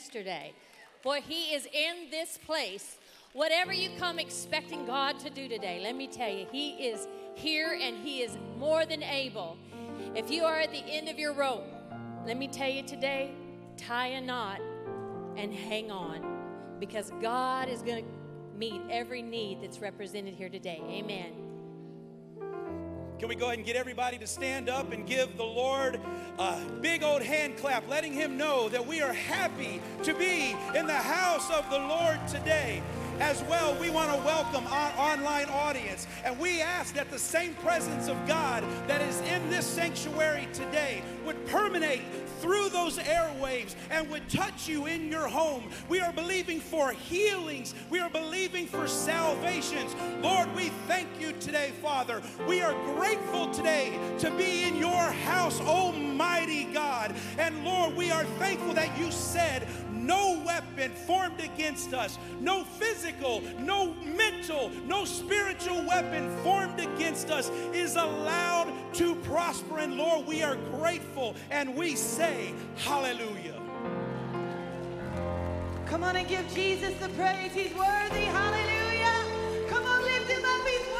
yesterday. Boy, He is in this place. Whatever you come expecting God to do today, let me tell you, He is here and He is more than able. If you are at the end of your rope, let me tell you today, tie a knot and hang on because God is going to meet every need that's represented here today. Amen. Can we go ahead and get everybody to stand up and give the Lord a big old hand clap, letting him know that we are happy to be in the house of the Lord today? As well, we want to welcome our online audience, and we ask that the same presence of God that is in this sanctuary today would permeate through those airwaves and would touch you in your home. We are believing for healings, we are believing for salvations. Lord, we thank you today, Father. We are grateful today to be in your house, Almighty God. And Lord, we are thankful that you said, no weapon formed against us, no physical, no mental, no spiritual weapon formed against us is allowed to prosper. And Lord, we are grateful and we say, Hallelujah. Come on and give Jesus the praise. He's worthy. Hallelujah. Come on, lift him up. He's worthy.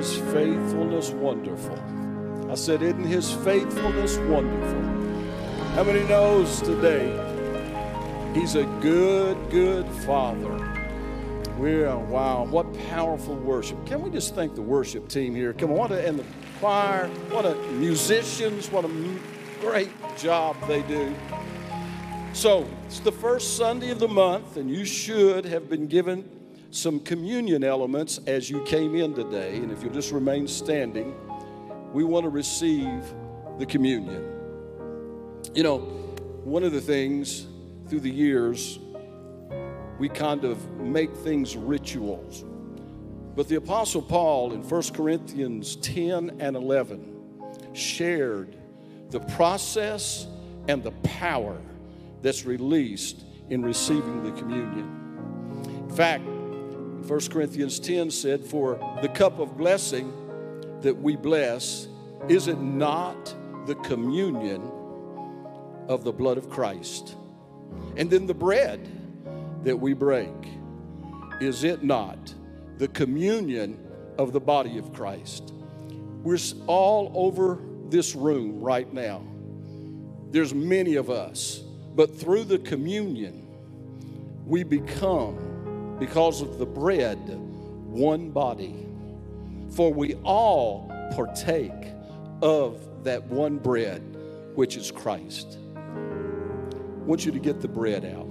His faithfulness wonderful? I said, Isn't his faithfulness wonderful? How many knows today he's a good, good father? We're, uh, wow, what powerful worship. Can we just thank the worship team here? Come on, what a, and the choir, what a musicians, what a great job they do. So, it's the first Sunday of the month, and you should have been given some communion elements as you came in today. And if you'll just remain standing, we want to receive the communion. You know, one of the things through the years, we kind of make things rituals. But the Apostle Paul in 1 Corinthians 10 and 11 shared the process and the power that's released in receiving the communion. In fact, 1 Corinthians 10 said, For the cup of blessing that we bless, is it not the communion of the blood of Christ? And then the bread that we break, is it not the communion of the body of Christ? We're all over this room right now. There's many of us, but through the communion, we become, because of the bread, one body. For we all partake of that one bread, which is Christ. I want you to get the bread out.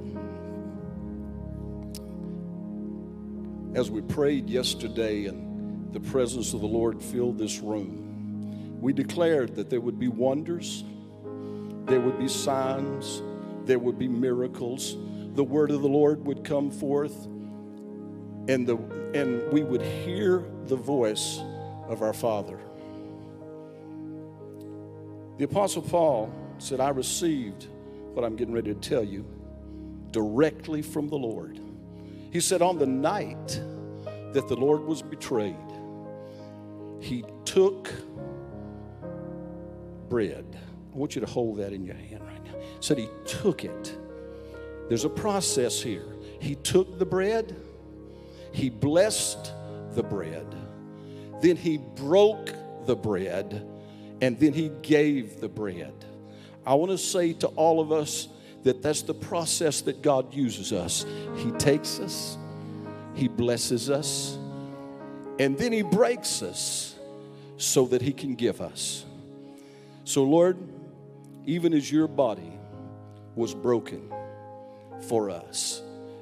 As we prayed yesterday and the presence of the Lord filled this room, we declared that there would be wonders, there would be signs, there would be miracles. The word of the Lord would come forth, and, the, and we would hear the voice of our Father. The Apostle Paul said, I received what I'm getting ready to tell you directly from the Lord. He said, On the night that the Lord was betrayed, he took bread. I want you to hold that in your hand right now. Said he took it. There's a process here. He took the bread, he blessed the bread, then he broke the bread, and then he gave the bread. I want to say to all of us that that's the process that God uses us. He takes us, he blesses us, and then he breaks us so that he can give us. So, Lord, even as your body was broken for us,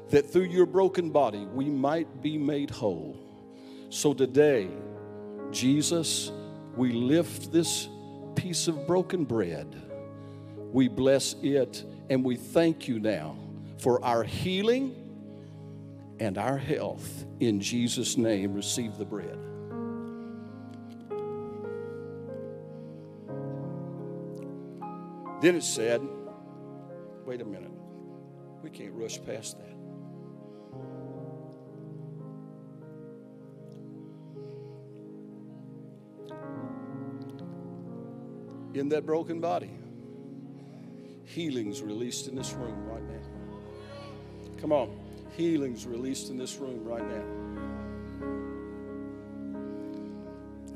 that through your broken body we might be made whole. So today, Jesus, we lift this piece of broken bread, we bless it, and we thank you now for our healing and our health. In Jesus' name, receive the bread. Then it said, wait a minute, we can't rush past that. In that broken body, healing's released in this room right now. Come on, healing's released in this room right now.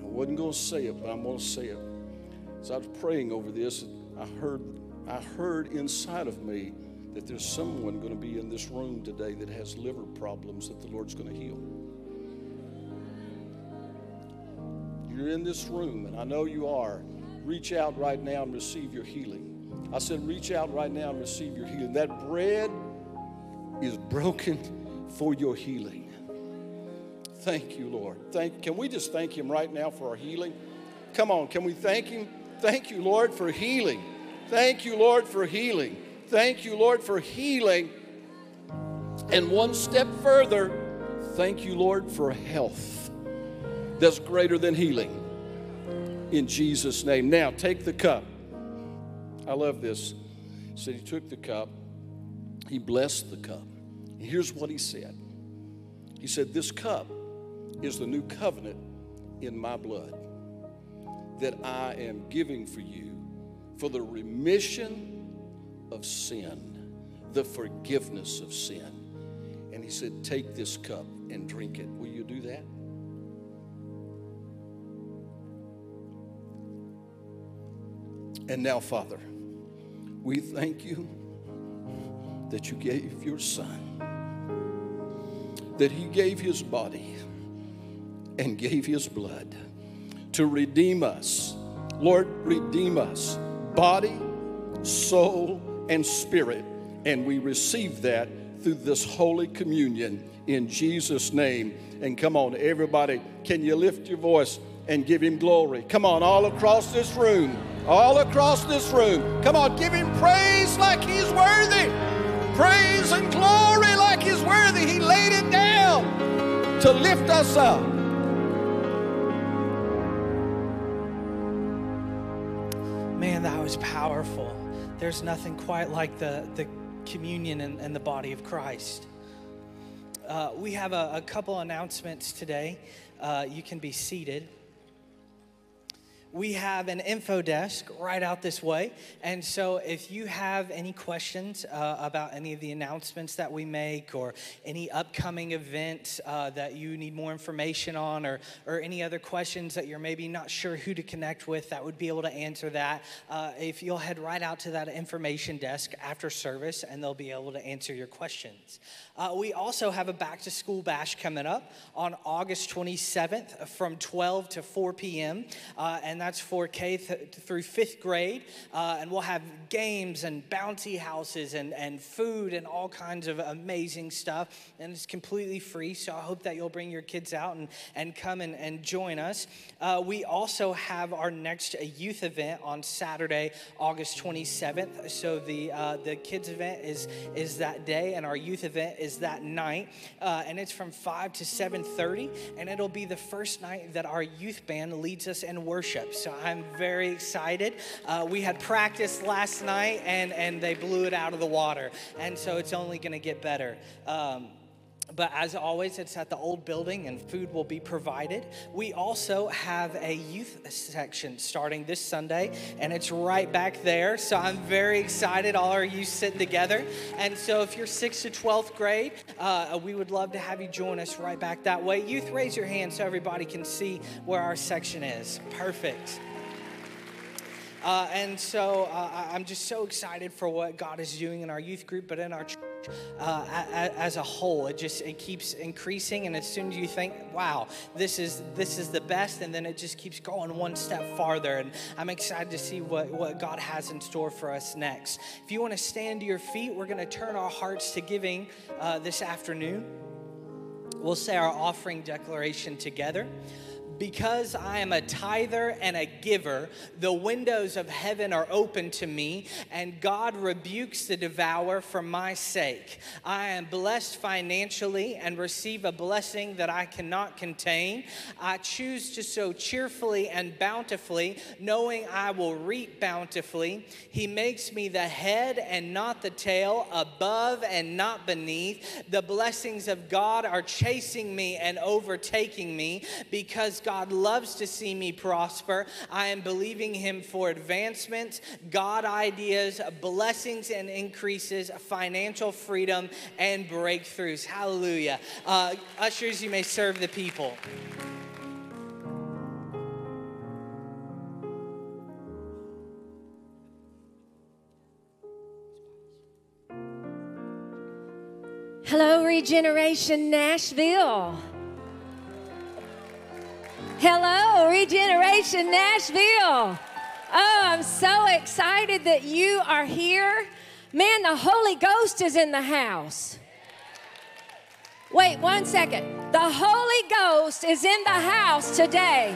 I wasn't going to say it, but I'm going to say it. As I was praying over this, I heard, I heard inside of me that there's someone going to be in this room today that has liver problems that the Lord's going to heal. You're in this room, and I know you are. Reach out right now and receive your healing. I said, reach out right now and receive your healing. That bread is broken for your healing. Thank you, Lord. Thank, can we just thank Him right now for our healing? Come on, can we thank Him? Thank you, Lord, for healing. Thank you, Lord, for healing. Thank you, Lord, for healing. And one step further, thank you, Lord, for health that's greater than healing. In Jesus' name. Now, take the cup. I love this. He said he took the cup, he blessed the cup. And here's what he said He said, This cup is the new covenant in my blood that I am giving for you for the remission of sin, the forgiveness of sin. And he said, Take this cup and drink it. Will you do that? And now, Father, we thank you that you gave your son, that he gave his body and gave his blood to redeem us. Lord, redeem us, body, soul, and spirit. And we receive that through this holy communion in Jesus' name. And come on, everybody, can you lift your voice and give him glory? Come on, all across this room, all across this room. Come on, give him praise like he's worthy. Praise and glory like he's worthy. He laid it down to lift us up. Man, that was powerful. There's nothing quite like the, the communion and, and the body of Christ. Uh, we have a, a couple announcements today. Uh, you can be seated we have an info desk right out this way. And so if you have any questions uh, about any of the announcements that we make or any upcoming events uh, that you need more information on or, or any other questions that you're maybe not sure who to connect with that would be able to answer that, uh, if you'll head right out to that information desk after service and they'll be able to answer your questions. Uh, we also have a back to school bash coming up on August 27th from 12 to 4 p.m. Uh, and that's for K th- through fifth grade. Uh, and we'll have games and bouncy houses and, and food and all kinds of amazing stuff. And it's completely free. So I hope that you'll bring your kids out and, and come and, and join us. Uh, we also have our next youth event on Saturday, August 27th. So the, uh, the kids event is, is that day, and our youth event is that night. Uh, and it's from 5 to 7.30. And it'll be the first night that our youth band leads us in worship. So I'm very excited. Uh, we had practice last night and, and they blew it out of the water. And so it's only going to get better. Um, but as always, it's at the old building and food will be provided. We also have a youth section starting this Sunday, and it's right back there. So I'm very excited, all our youth sitting together. And so if you're 6th to 12th grade, uh, we would love to have you join us right back that way. Youth, raise your hand so everybody can see where our section is. Perfect. Uh, and so uh, I'm just so excited for what God is doing in our youth group, but in our church uh, as a whole. It just it keeps increasing, and as soon as you think, "Wow, this is this is the best," and then it just keeps going one step farther. And I'm excited to see what what God has in store for us next. If you want to stand to your feet, we're going to turn our hearts to giving uh, this afternoon. We'll say our offering declaration together. Because I am a tither and a giver, the windows of heaven are open to me, and God rebukes the devourer for my sake. I am blessed financially and receive a blessing that I cannot contain. I choose to sow cheerfully and bountifully, knowing I will reap bountifully. He makes me the head and not the tail, above and not beneath. The blessings of God are chasing me and overtaking me because God God loves to see me prosper. I am believing Him for advancements, God ideas, blessings and increases, financial freedom, and breakthroughs. Hallelujah. Uh, ushers, you may serve the people. Hello, Regeneration Nashville. Hello, Regeneration Nashville. Oh, I'm so excited that you are here. Man, the Holy Ghost is in the house. Wait one second. The Holy Ghost is in the house today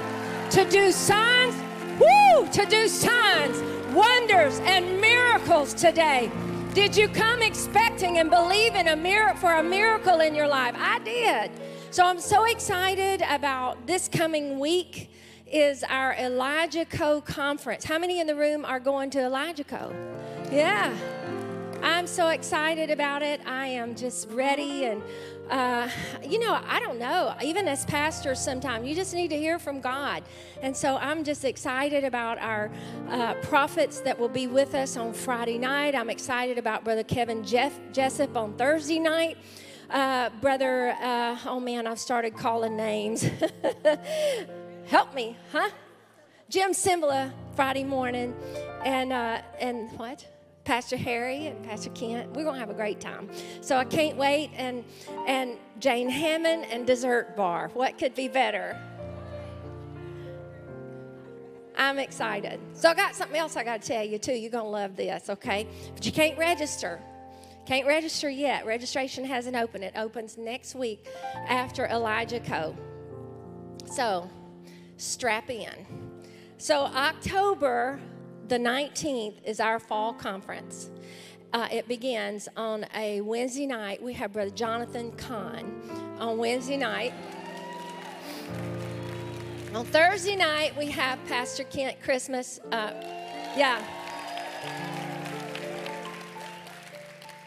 to do signs, woo, to do signs, wonders, and miracles today. Did you come expecting and believing a for a miracle in your life? I did. So I'm so excited about this coming week is our Elijah Co conference. How many in the room are going to Elijah Co? Yeah. I'm so excited about it. I am just ready and uh, you know, I don't know. Even as pastors, sometimes you just need to hear from God. And so I'm just excited about our uh, prophets that will be with us on Friday night. I'm excited about Brother Kevin Jeff Jessip on Thursday night. Uh, brother, uh, oh man, I've started calling names. Help me, huh? Jim Cymbala Friday morning. and uh, and what? Pastor Harry and Pastor Kent. We're gonna have a great time. So I can't wait. And and Jane Hamon and dessert bar. What could be better? I'm excited. So I got something else I got to tell you too. You're gonna love this, okay? But you can't register. Can't register yet. Registration hasn't opened. It opens next week after Elijah Co. So strap in. So October the 19th is our fall conference. Uh, it begins on a Wednesday night. We have Brother Jonathan Cahn on Wednesday night. On Thursday night, we have Pastor Kent Christmas. Uh, yeah.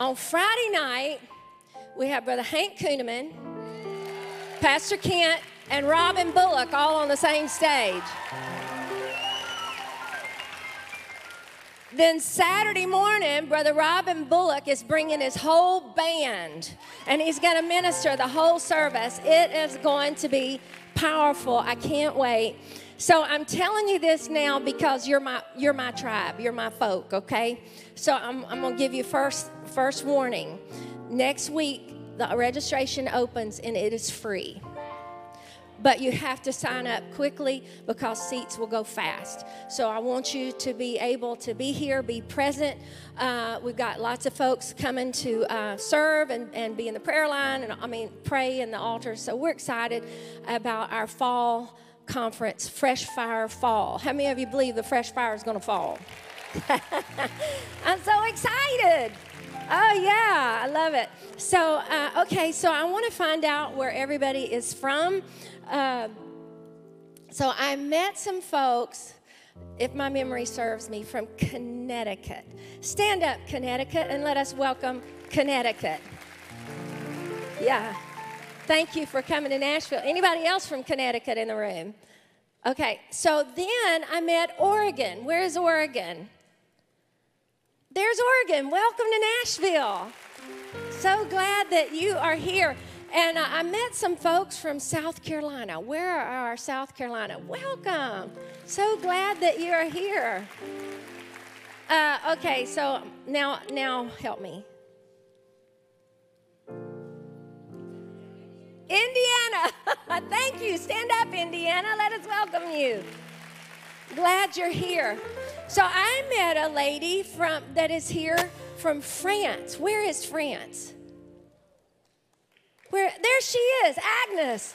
On Friday night, we have Brother Hank Kunneman, Pastor Kent, and Robin Bullock all on the same stage. Then Saturday morning, Brother Robin Bullock is bringing his whole band and he's going to minister the whole service. It is going to be powerful. I can't wait. So I'm telling you this now because you're my you're my tribe, you're my folk, okay? So I'm, I'm gonna give you first first warning. Next week the registration opens and it is free but you have to sign up quickly because seats will go fast. So I want you to be able to be here, be present. Uh, we've got lots of folks coming to uh, serve and, and be in the prayer line and I mean, pray in the altar. So we're excited about our fall conference, Fresh Fire Fall. How many of you believe the fresh fire is going to fall? I'm so excited. Oh, yeah, I love it. So, uh, okay, so I want to find out where everybody is from. Uh, so, I met some folks, if my memory serves me, from Connecticut. Stand up, Connecticut, and let us welcome Connecticut. Yeah. Thank you for coming to Nashville. Anybody else from Connecticut in the room? Okay, so then I met Oregon. Where's Oregon? There's Oregon. Welcome to Nashville. So glad that you are here. And uh, I met some folks from South Carolina. Where are our South Carolina? Welcome. So glad that you are here. Uh, okay, so now, now help me. Indiana. Thank you. Stand up, Indiana. Let us welcome you. Glad you're here. So I met a lady from that is here from France. Where is France? Where there she is, Agnes.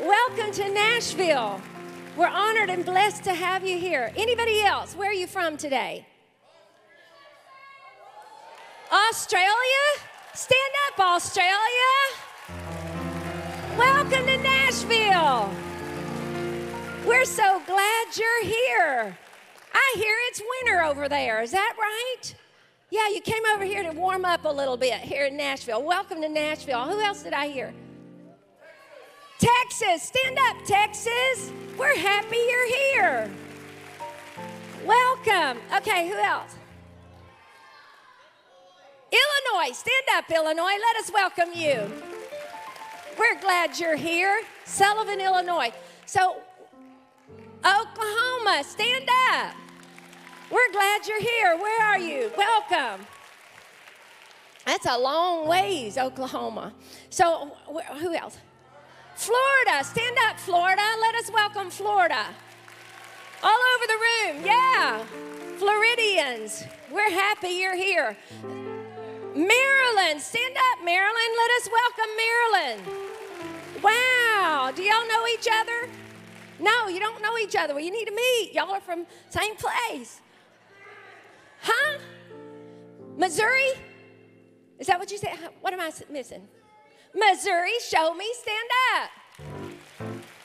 Welcome to Nashville. We're honored and blessed to have you here. Anybody else? Where are you from today? Australia? Stand up, Australia. Welcome to Nashville. We're so glad you're here. I hear it's winter over there. Is that right? Yeah, you came over here to warm up a little bit here in Nashville. Welcome to Nashville. Who else did I hear? Texas. Stand up, Texas. We're happy you're here. Welcome. Okay, who else? Illinois. Stand up, Illinois. Let us welcome you. We're glad you're here. Sullivan, Illinois. So, Oklahoma, stand up. We're glad you're here. Where are you? Welcome. That's a long ways, Oklahoma. So, who else? Florida. Stand up, Florida. Let us welcome Florida. All over the room. Yeah. Floridians. We're happy you're here. Maryland. Stand up, Maryland. Let us welcome Maryland. Wow. Do y'all know each other? No, you don't know each other. Well, you need to meet. Y'all are from same place. Huh? Missouri? Is that what you said? What am I missing? Missouri, show me, stand up.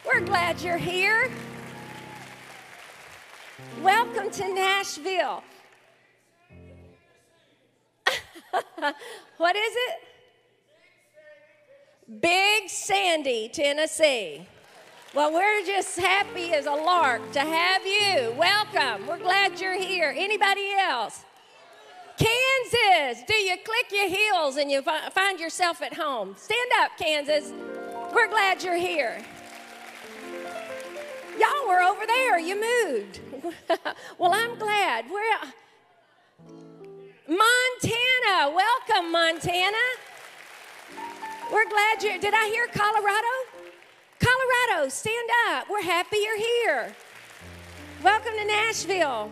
We're glad you're here. Welcome to Nashville. what is it? Big Sandy, Tennessee. Well, we're just happy as a lark to have you. Welcome. We're glad you're here. Anybody else? Kansas. Do you click your heels and you find yourself at home? Stand up, Kansas. We're glad you're here. Y'all were over there. You moved. well, I'm glad. We're Montana. Welcome, Montana. We're glad you. Did I hear Colorado? Colorado, stand up. We're happy you're here. Welcome to Nashville.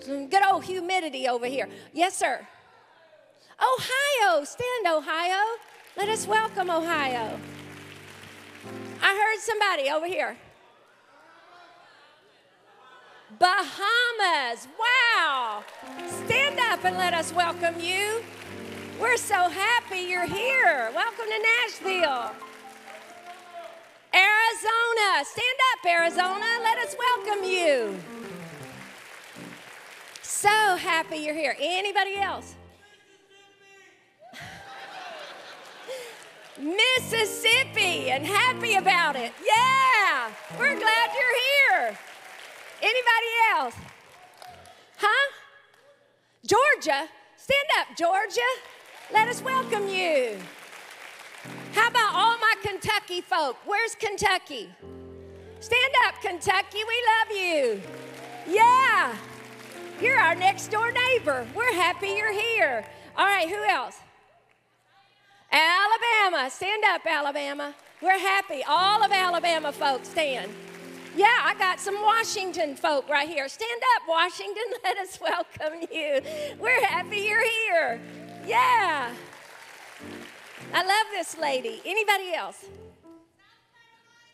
Some good old humidity over here. Yes, sir. Ohio, stand, Ohio. Let us welcome Ohio. I heard somebody over here. Bahamas, wow. Stand up and let us welcome you. We're so happy you're here. Welcome to Nashville. Arizona, stand up, Arizona. Let us welcome you. So happy you're here. Anybody else? Mississippi and happy about it. Yeah, we're glad you're here. Anybody else? Huh? Georgia, stand up, Georgia. Let us welcome you. How about all my Kentucky folk? Where's Kentucky? Stand up, Kentucky. We love you. Yeah. You're our next door neighbor. We're happy you're here. All right, who else? Alabama. Stand up, Alabama. We're happy. All of Alabama folks stand. Yeah, I got some Washington folk right here. Stand up, Washington. Let us welcome you. We're happy you're here. Yeah. I love this lady. Anybody else?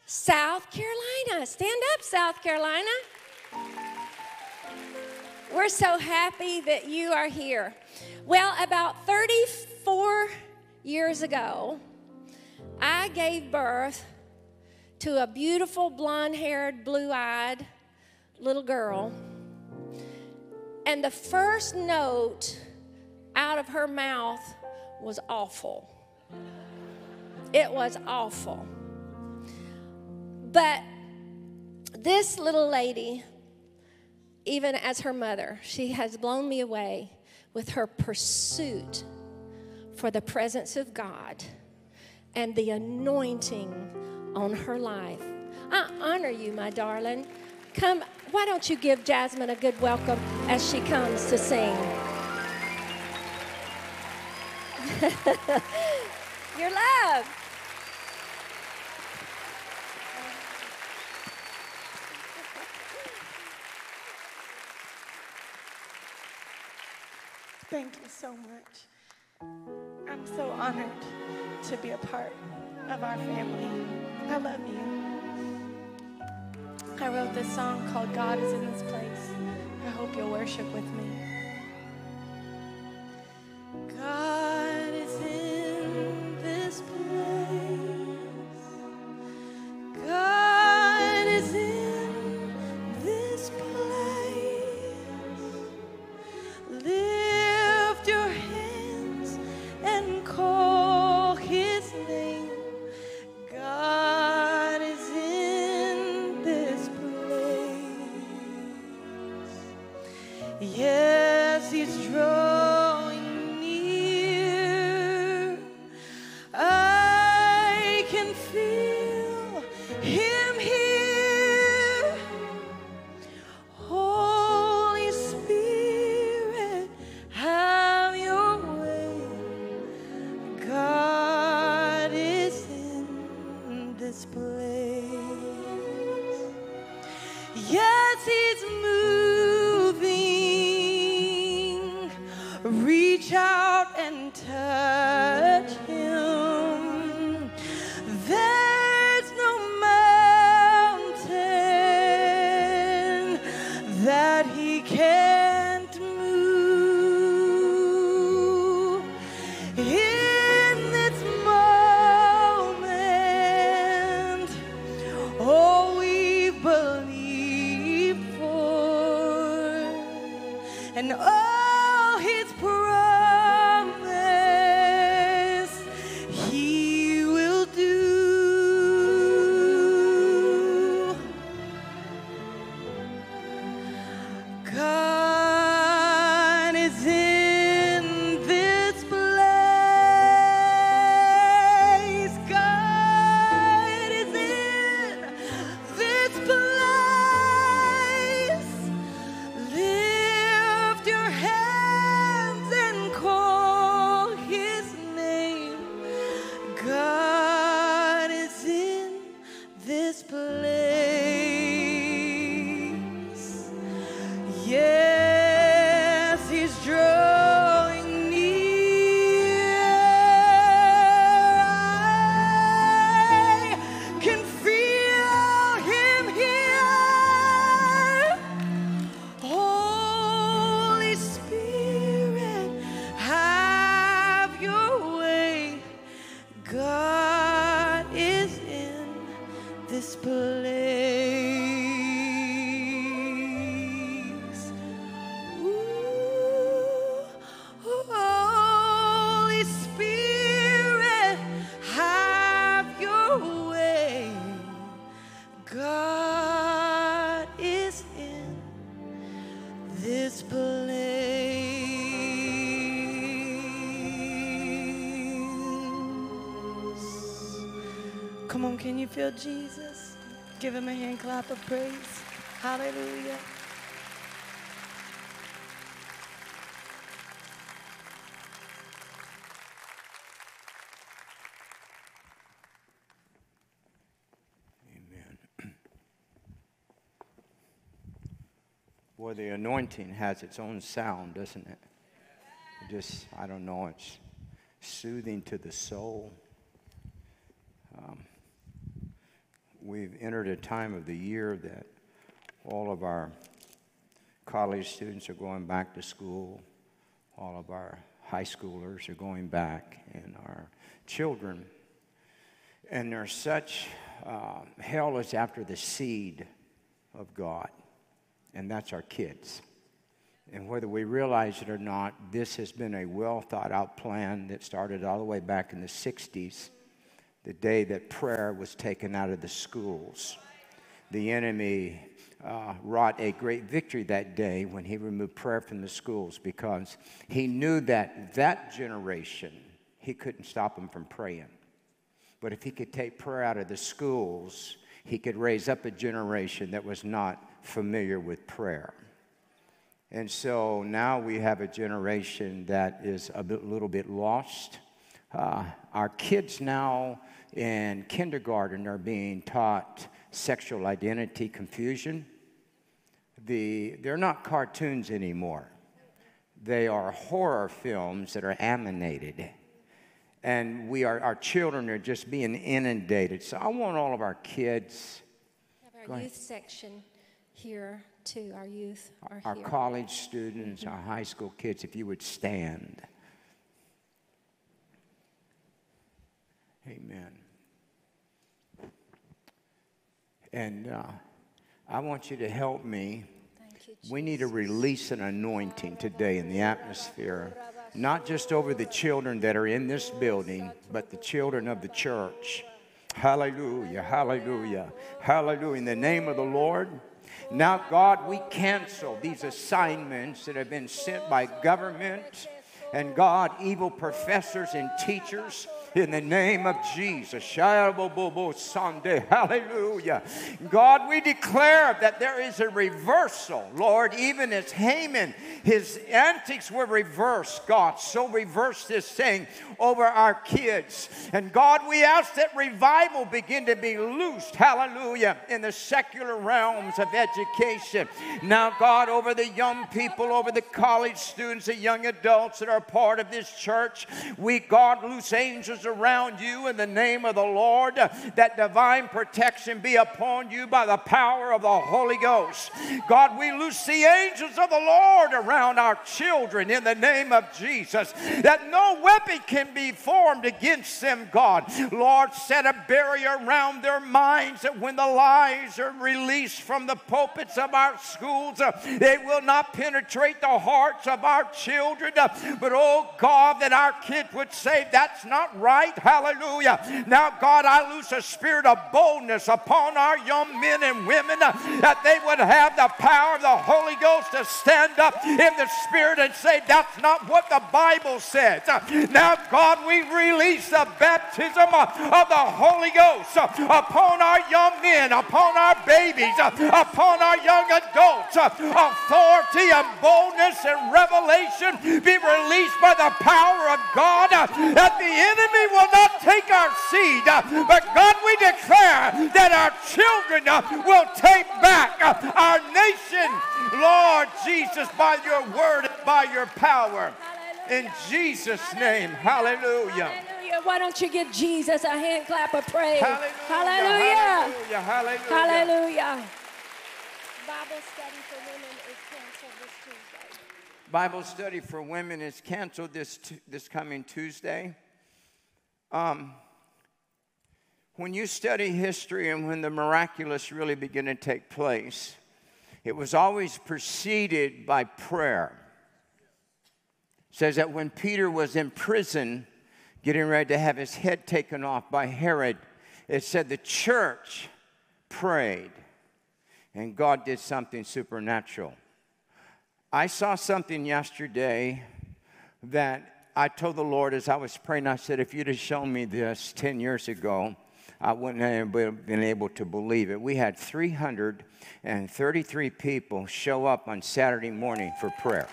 South Carolina. Stand up, South Carolina. We're so happy that you are here. Well, about 34 years ago, I gave birth to a beautiful blonde haired, blue eyed little girl. And the first note out of her mouth was awful. It was awful. But this little lady, even as her mother, she has blown me away with her pursuit for the presence of God and the anointing on her life. I honor you, my darling. Come, why don't you give Jasmine a good welcome as she comes to sing? Your love. Thank you so much. I'm so honored to be a part of our family. I love you. I wrote this song called God is in this place. I hope you'll worship with me. God oh, his proven. Feel Jesus? Give him a hand clap of praise. Hallelujah. Amen. Boy, the anointing has its own sound, doesn't? It Just, I don't know, it's soothing to the soul. Um, we've entered a time of the year that all of our college students are going back to school, all of our high schoolers are going back, and our children. And there's such uh, hell is after the seed of God, and that's our kids. And whether we realize it or not, this has been a well thought out plan that started all the way back in the 60s, the day that prayer was taken out of the schools. The enemy uh, wrought a great victory that day when he removed prayer from the schools because he knew that that generation, he couldn't stop them from praying. But if he could take prayer out of the schools, he could raise up a generation that was not familiar with prayer. And so now we have a generation that is a bit, little bit lost. Uh, our kids now in kindergarten are being taught sexual identity confusion. The, they're not cartoons anymore, they are horror films that are animated and we are, our children are just being inundated. So I want all of our kids, Have our youth section here too. Our youth are our here. college students, our high school kids, if you would stand. Amen. And uh, I want you to help me. You, We need to release an anointing today in the atmosphere, not just over the children that are in this building, but the children of the church. Hallelujah, hallelujah, hallelujah. In the name of the Lord. Now, God, we cancel these assignments that have been sent by government and God, evil professors and teachers. In the name of Jesus. Hallelujah. God, we declare that there is a reversal, Lord, even as Haman, his antics were reversed, God. So reverse this thing over our kids. And God, we ask that revival begin to be loosed, hallelujah, in the secular realms of education. Now, God, over the young people, over the college students, the young adults that are part of this church, we, God, loose angels around you in the name of the Lord, that divine protection be upon you by the power of the Holy Ghost. God, we loose the angels of the Lord around our children in the name of Jesus, that no weapon can be formed against them, God. Lord, set a barrier around their minds that when the lies are released from the pulpits of our schools, uh, they will not penetrate the hearts of our children. uh, But oh God, that our kids would say, That's not right. Hallelujah. Now, God, I loose a spirit of boldness upon our young men and women uh, that they would have the power of the Holy Ghost to stand up in the spirit and say, That's not what the Bible says. Uh, Now, God, we release the baptism uh, of the Holy Ghost uh, upon our young men, upon our babies, uh, upon our young adults. Authority and boldness and revelation be released by the power of God that the enemy will not take our seed. But God, we declare that our children will take back our nation, Lord Jesus, by your word and by your power. In Jesus' name, hallelujah. Hallelujah. Why don't you give Jesus a hand clap of praise? Hallelujah. Hallelujah. Hallelujah. Hallelujah. Hallelujah. Bible study for women is canceled this Tuesday. Bible study for women is canceled this, tu- this coming Tuesday. Um, When you study history and when the miraculous really begin to take place, it was always preceded by prayer. It says that when Peter was in prison, getting ready to have his head taken off by Herod, it said the church prayed and God did something supernatural. I saw something yesterday that I told the Lord as I was praying, I said, if you'd have shown me this 10 years ago, I wouldn't have been able to believe it. We had 333 people show up on Saturday morning for prayer.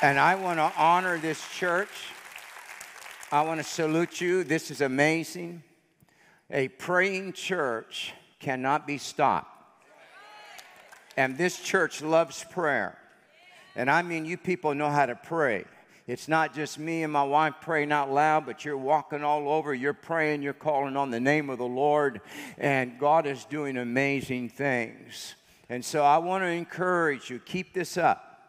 And I want to honor this church. I want to salute you. This is amazing. A praying church cannot be stopped. And this church loves prayer. And I mean, you people know how to pray. It's not just me and my wife praying out loud, but you're walking all over. You're praying, you're calling on the name of the Lord, and God is doing amazing things. And so I want to encourage you keep this up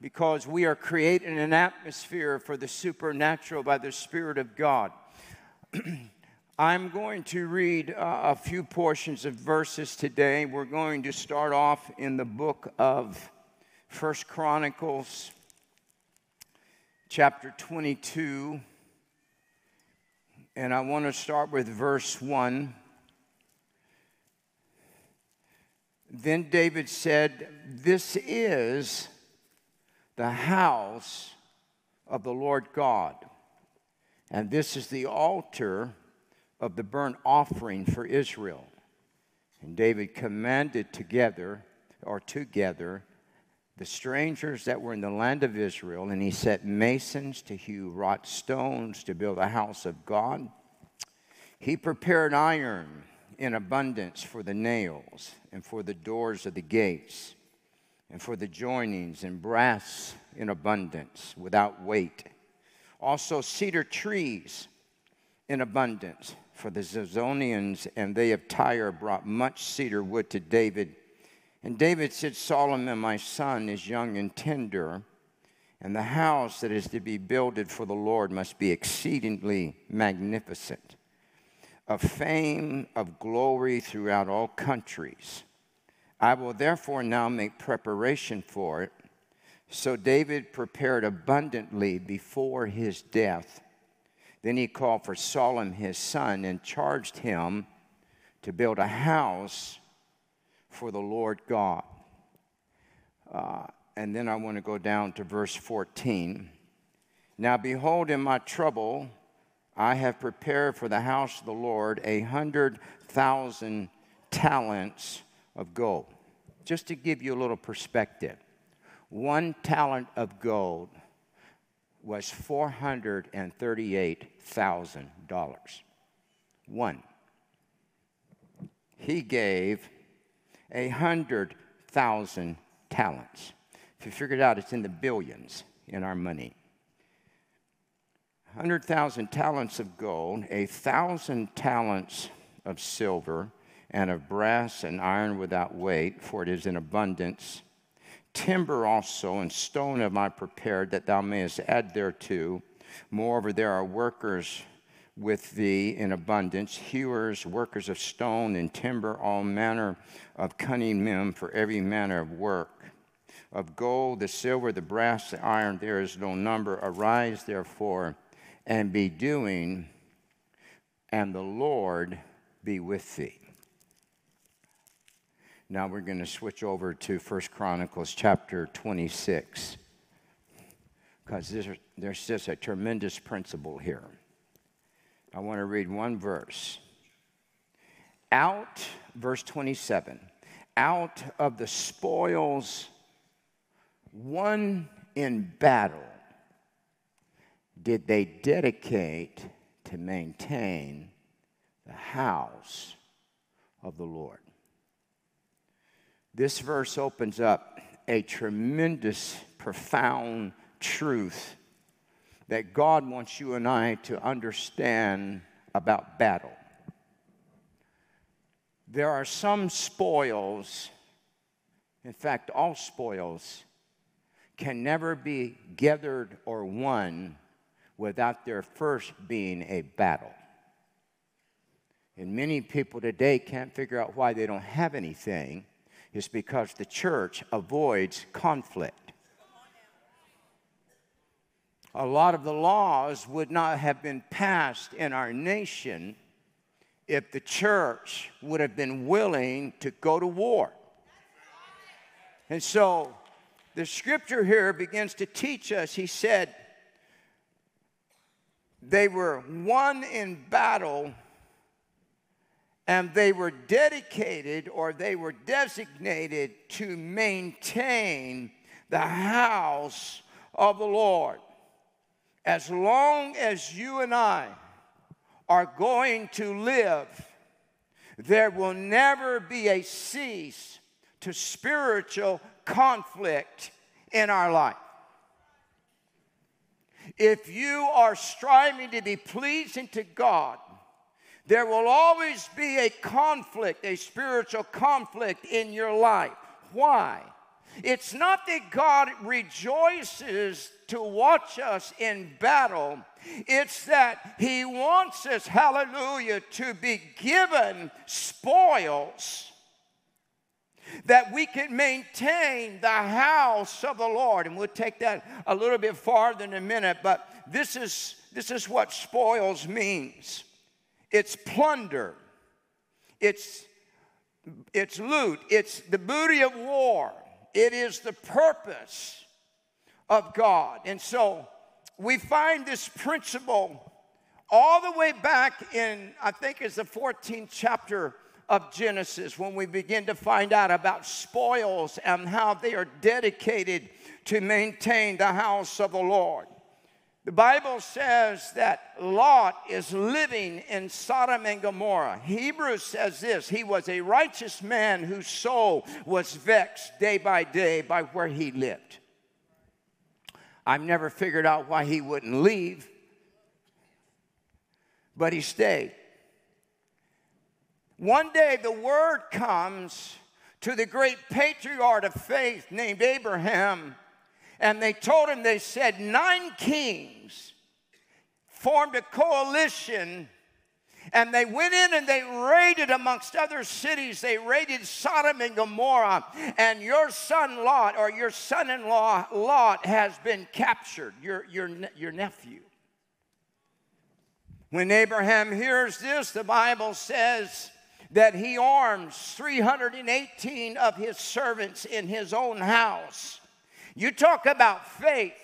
because we are creating an atmosphere for the supernatural by the Spirit of God. I'm going to read uh, a few portions of verses today. We're going to start off in the book of First Chronicles chapter 22. And I want to start with verse 1. Then David said, This is the house of the Lord God, and this is the altar of the burnt offering for Israel. And David commanded together, or together, the strangers that were in the land of Israel, and he set masons to hew wrought stones to build a house of God. He prepared iron in abundance for the nails and for the doors of the gates and for the joinings and brass in abundance without weight. Also, cedar trees in abundance for the Zidonians, and they of Tyre brought much cedar wood to David and David said, Solomon, my son, is young and tender, and the house that is to be builded for the Lord must be exceedingly magnificent, of fame, of glory throughout all countries. I will therefore now make preparation for it. So David prepared abundantly before his death. Then he called for Solomon his son and charged him to build a house for the Lord God. Uh, and then I want to go down to verse 14. Now, behold, in my trouble, I have prepared for the house of the Lord a hundred thousand talents of gold. Just to give you a little perspective, one talent of gold was $438,000. One. He gave a hundred thousand talents. If you figure it out, it's in the billions in our money. 100,000 talents of gold, a thousand talents of silver, and of brass and iron without weight, for it is in abundance. Timber also and stone have I prepared, that thou mayest add thereto. Moreover, there are workers with thee in abundance, hewers, workers of stone and timber, all manner of cunning men for every manner of work. Of gold, the silver, the brass, the iron, there is no number. Arise, therefore, and be doing, and the Lord be with thee. Now we're going to switch over to First Chronicles chapter 26, because there's just a tremendous principle here. I want to read one verse. Out, verse 27, out of the spoils won in battle did they dedicate to maintain the house of the Lord. This verse opens up a tremendous, profound truth that God wants you and I to understand about battle. There are some spoils, in fact, all spoils can never be gathered or won without there first being a battle. And many people today can't figure out why they don't have anything. It's because the church avoids conflict. A lot of the laws would not have been passed in our nation if the church would have been willing to go to war. And so the scripture here begins to teach us. He said, they were won in battle and they were dedicated or they were designated to maintain the house of the Lord. As long as you and I are going to live, there will never be a cease to spiritual conflict in our life. If you are striving to be pleasing to God, there will always be a conflict, a spiritual conflict in your life. Why? It's not that God rejoices to watch us in battle. It's that He wants us, hallelujah, to be given spoils that we can maintain the house of the Lord. And we'll take that a little bit farther in a minute, but this is, this is what spoils means it's plunder, it's, it's loot, it's the booty of war, it is the purpose of God. And so we find this principle all the way back in, I think it's the 14th chapter of Genesis when we begin to find out about spoils and how they are dedicated to maintain the house of the Lord. The Bible says that Lot is living in Sodom and Gomorrah. Hebrews says this He was a righteous man whose soul was vexed day by day by where he lived. I've never figured out why he wouldn't leave, but he stayed. One day the word comes to the great patriarch of faith named Abraham, and they told him, they said, nine kings formed a coalition. And they went in and they raided amongst other cities. They raided Sodom and Gomorrah. And your son Lot, or your son in law Lot, has been captured, your, your, your nephew. When Abraham hears this, the Bible says that he arms 318 of his servants in his own house. You talk about faith.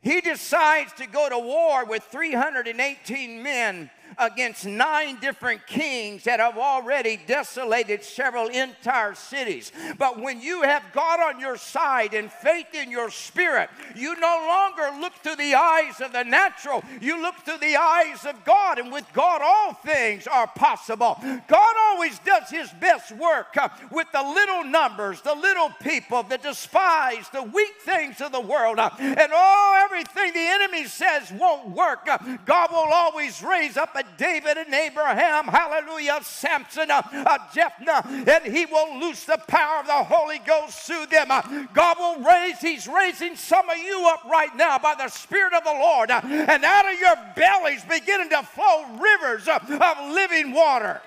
He decides to go to war with 318 men against nine different kings that have already desolated several entire cities. But when you have God on your side and faith in your spirit, you no longer look through the eyes of the natural, you look through the eyes of God. And with God, all things are possible. God always does his best work uh, with the little numbers, the little people, the despised, the weak things of the world. Uh, and oh, everything the enemy says won't work. Uh, God will always raise up a David and Abraham, hallelujah, Samson, uh, uh, Jephthah, and he will loose the power of the Holy Ghost through them. Uh, God will raise, he's raising some of you up right now by the Spirit of the Lord, uh, and out of your bellies beginning to flow rivers uh, of living water.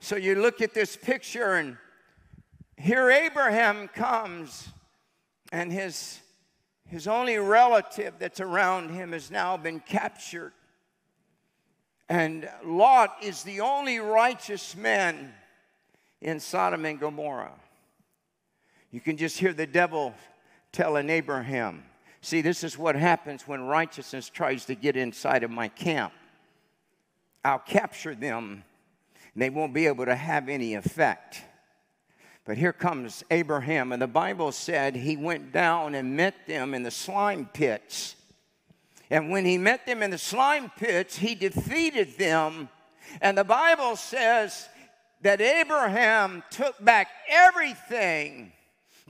So you look at this picture, and here Abraham comes, and his his only relative that's around him has now been captured. And Lot is the only righteous man in Sodom and Gomorrah. You can just hear the devil telling Abraham, See, this is what happens when righteousness tries to get inside of my camp. I'll capture them, and they won't be able to have any effect. But here comes Abraham, and the Bible said he went down and met them in the slime pits. And when he met them in the slime pits, he defeated them. And the Bible says that Abraham took back everything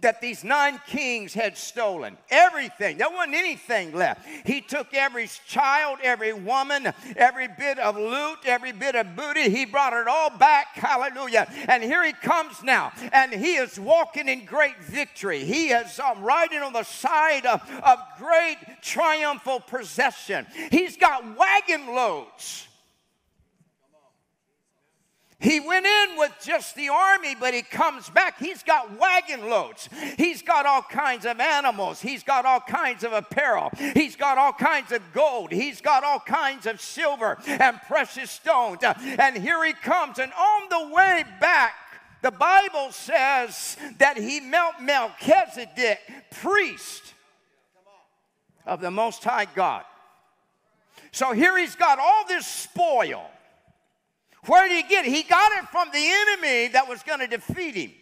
that these nine kings had stolen. Everything. There wasn't anything left. He took every child, every woman, every bit of loot, every bit of booty. He brought it all back. Hallelujah. And here he comes now. And he is walking in great victory. He is um, riding on the side of, of great triumphal possession. He's got wagon loads he went in with just the army, but he comes back. He's got wagon loads. He's got all kinds of animals. He's got all kinds of apparel. He's got all kinds of gold. He's got all kinds of silver and precious stones. And here he comes. And on the way back, the Bible says that he met Melchizedek, priest of the Most High God. So here he's got all this spoil. Where did he get it? He got it from the enemy that was going to defeat him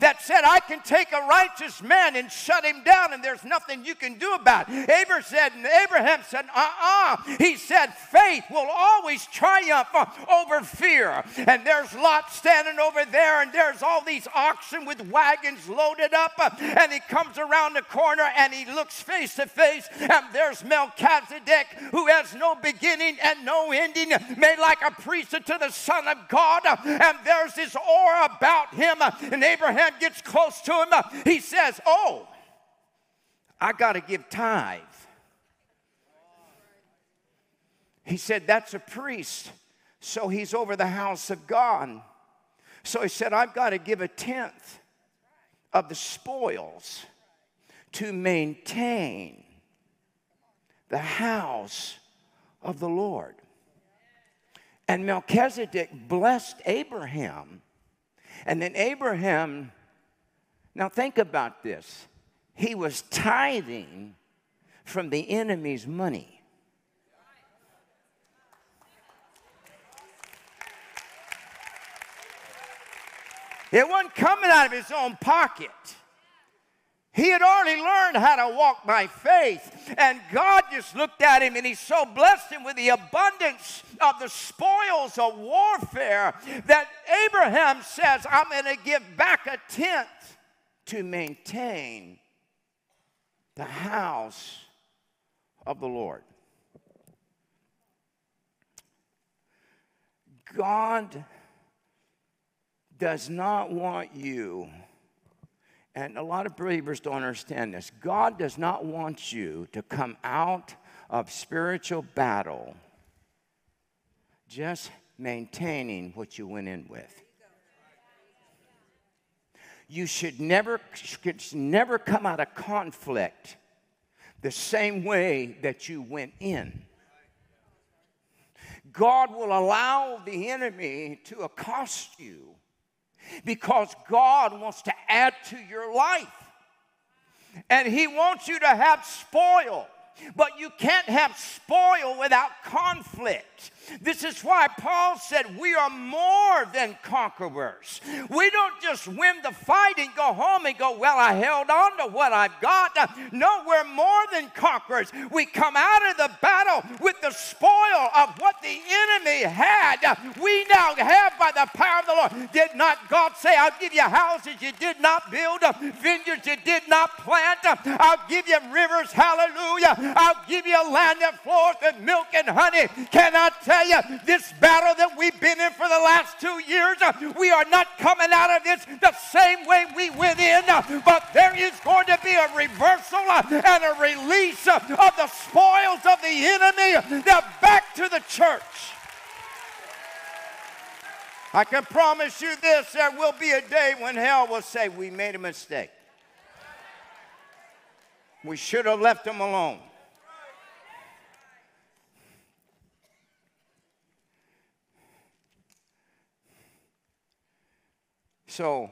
that said, I can take a righteous man and shut him down, and there's nothing you can do about it. Abraham said, Abraham said, uh-uh. He said, faith will always triumph over fear. And there's Lot standing over there, and there's all these oxen with wagons loaded up, and he comes around the corner and he looks face to face, and there's Melchizedek, who has no beginning and no ending, made like a priest to the Son of God, and there's this aura about him, and Abraham Abraham gets close to him, he says, Oh, I got to give tithe. He said, That's a priest. So he's over the house of God. So he said, I've got to give a tenth of the spoils to maintain the house of the Lord. And Melchizedek blessed Abraham and then Abraham, now think about this. He was tithing from the enemy's money. It wasn't coming out of his own pocket. He had already learned how to walk by faith. And God just looked at him and he so blessed him with the abundance of the spoils of warfare that Abraham says, I'm going to give back a tenth to maintain the house of the Lord. God does not want you and a lot of believers don't understand this. God does not want you to come out of spiritual battle just maintaining what you went in with. You should never, should never come out of conflict the same way that you went in. God will allow the enemy to accost you because God wants to add to your life. And He wants you to have spoil. But you can't have spoil without conflict. This is why Paul said we are more than conquerors. We don't just win the fight and go home and go, Well, I held on to what I've got. No, we're more than conquerors. We come out of the battle with the spoil of what the enemy had. We now have by the power of the Lord. Did not God say, I'll give you houses you did not build, vineyards you did not plant? I'll give you rivers, hallelujah. I'll give you a land that flows with milk and honey. Can I tell tell you, this battle that we've been in for the last two years, uh, we are not coming out of this the same way we went in, uh, but there is going to be a reversal uh, and a release of the spoils of the enemy. They're back to the church. I can promise you this there will be a day when hell will say, We made a mistake. We should have left them alone. So,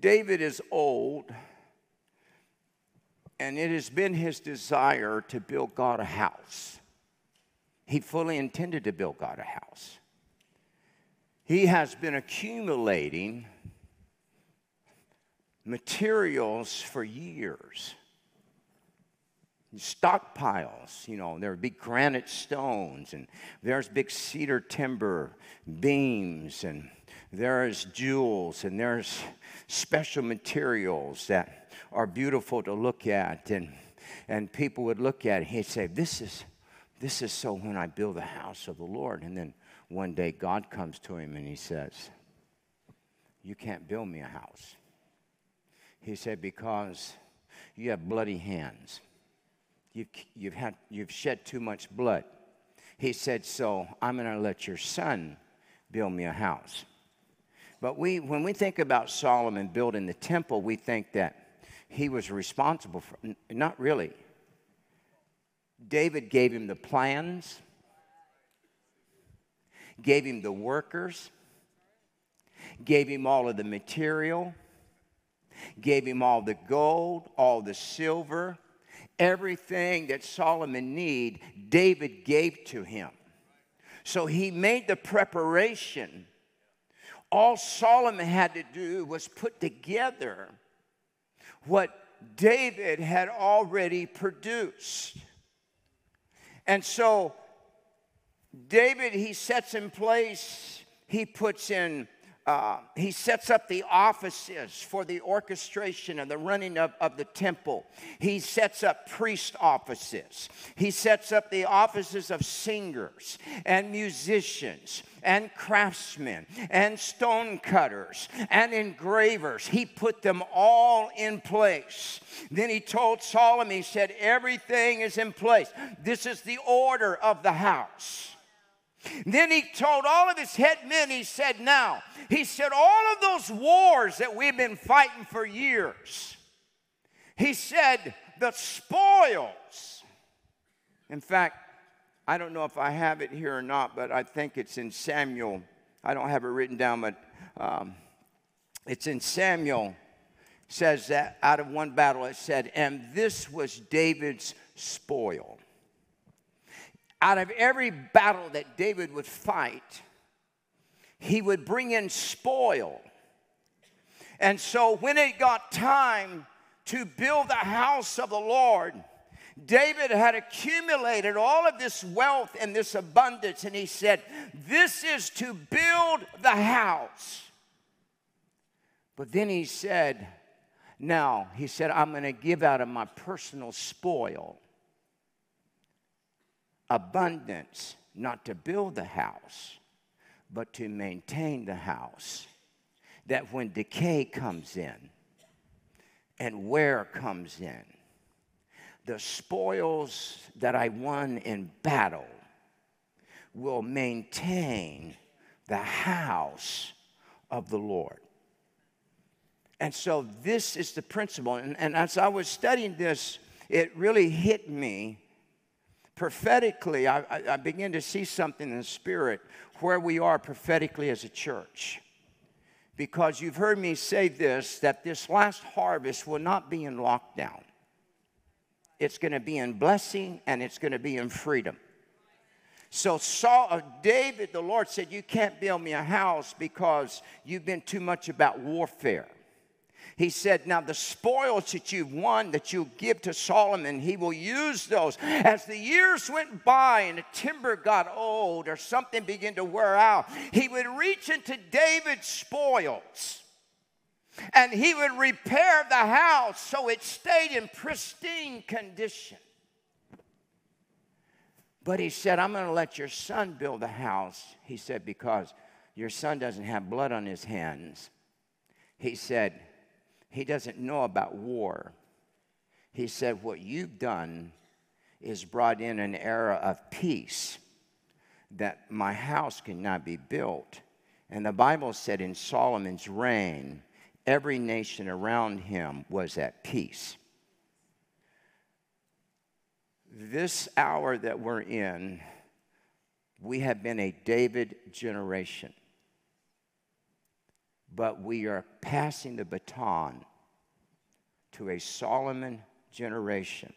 David is old, and it has been his desire to build God a house. He fully intended to build God a house. He has been accumulating materials for years. Stockpiles, you know, there are big granite stones, and there's big cedar timber beams, and there's jewels and there's special materials that are beautiful to look at. And, and people would look at it. He'd say, This is, this is so when I build the house of the Lord. And then one day God comes to him and he says, You can't build me a house. He said, Because you have bloody hands. You've, you've, had, you've shed too much blood. He said, So I'm going to let your son build me a house. But we, when we think about Solomon building the temple, we think that he was responsible for not really. David gave him the plans, gave him the workers, gave him all of the material, gave him all the gold, all the silver, everything that Solomon need, David gave to him. So he made the preparation all Solomon had to do was put together what David had already produced. And so, David, he sets in place, he puts in uh, he sets up the offices for the orchestration and the running of, of the temple. He sets up priest offices. He sets up the offices of singers and musicians and craftsmen and stone cutters and engravers. He put them all in place. Then he told Solomon, he said, Everything is in place. This is the order of the house. Then he told all of his head men, he said, Now, he said, all of those wars that we've been fighting for years, he said, the spoils. In fact, I don't know if I have it here or not, but I think it's in Samuel. I don't have it written down, but um, it's in Samuel. Says that out of one battle, it said, and this was David's spoil out of every battle that David would fight, he would bring in spoil. And so when it got time to build the house of the Lord, David had accumulated all of this wealth and this abundance, and he said, This is to build the house. But then he said, Now, he said, I'm going to give out of my personal spoil abundance, not to build the house, but to maintain the house. That when decay comes in and wear comes in, the spoils that I won in battle will maintain the house of the Lord. And so, this is the principle. And, and as I was studying this, it really hit me prophetically, I, I, begin to see something in the spirit where we are prophetically as a church. Because you've heard me say this that this last harvest will not be in lockdown, it's going to be in blessing and it's going to be in freedom. So Saul, uh, David, the Lord said, "You can't build me a house because you've been too much about warfare." He said, Now the spoils that you've won, that you give to Solomon, he will use those. As the years went by and the timber got old or something began to wear out, he would reach into David's spoils and he would repair the house so it stayed in pristine condition. But he said, I'm going to let your son build the house. He said, because your son doesn't have blood on his hands. He said, he doesn't know about war. He said, What you've done is brought in an era of peace that my house cannot be built. And the Bible said in Solomon's reign, every nation around him was at peace. This hour that we're in, we have been a David generation but we are passing the baton to a Solomon generation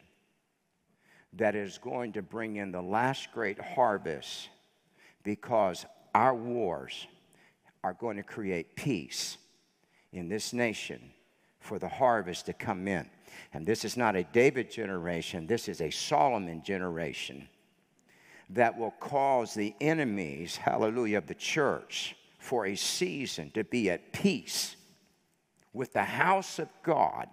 that is going to bring in the last great harvest because our wars are going to create peace in this nation for the harvest to come in. And this is not a David generation, this is a Solomon generation that will cause the enemies, hallelujah, of the church for a season to be at peace with the house of God,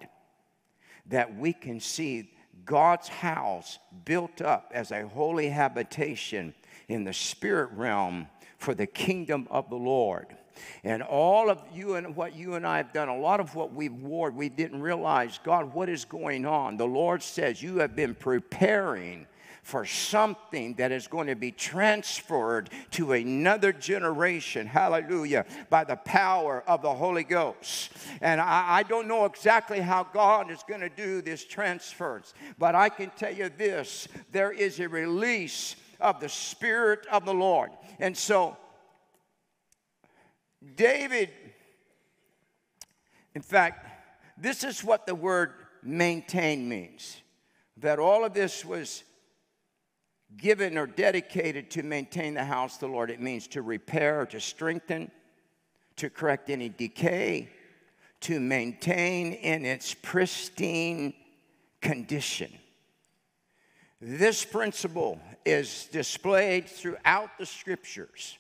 that we can see God's house built up as a holy habitation in the spirit realm for the kingdom of the Lord. And all of you and what you and I have done, a lot of what we've warred, we didn't realize, God, what is going on? The Lord says, You have been preparing for something that is going to be transferred to another generation. Hallelujah. By the power of the Holy Ghost. And I, I don't know exactly how God is going to do this transference, but I can tell you this there is a release of the Spirit of the Lord. And so, David, in fact, this is what the word maintain means that all of this was given or dedicated to maintain the house of the Lord. It means to repair, to strengthen, to correct any decay, to maintain in its pristine condition. This principle is displayed throughout the scriptures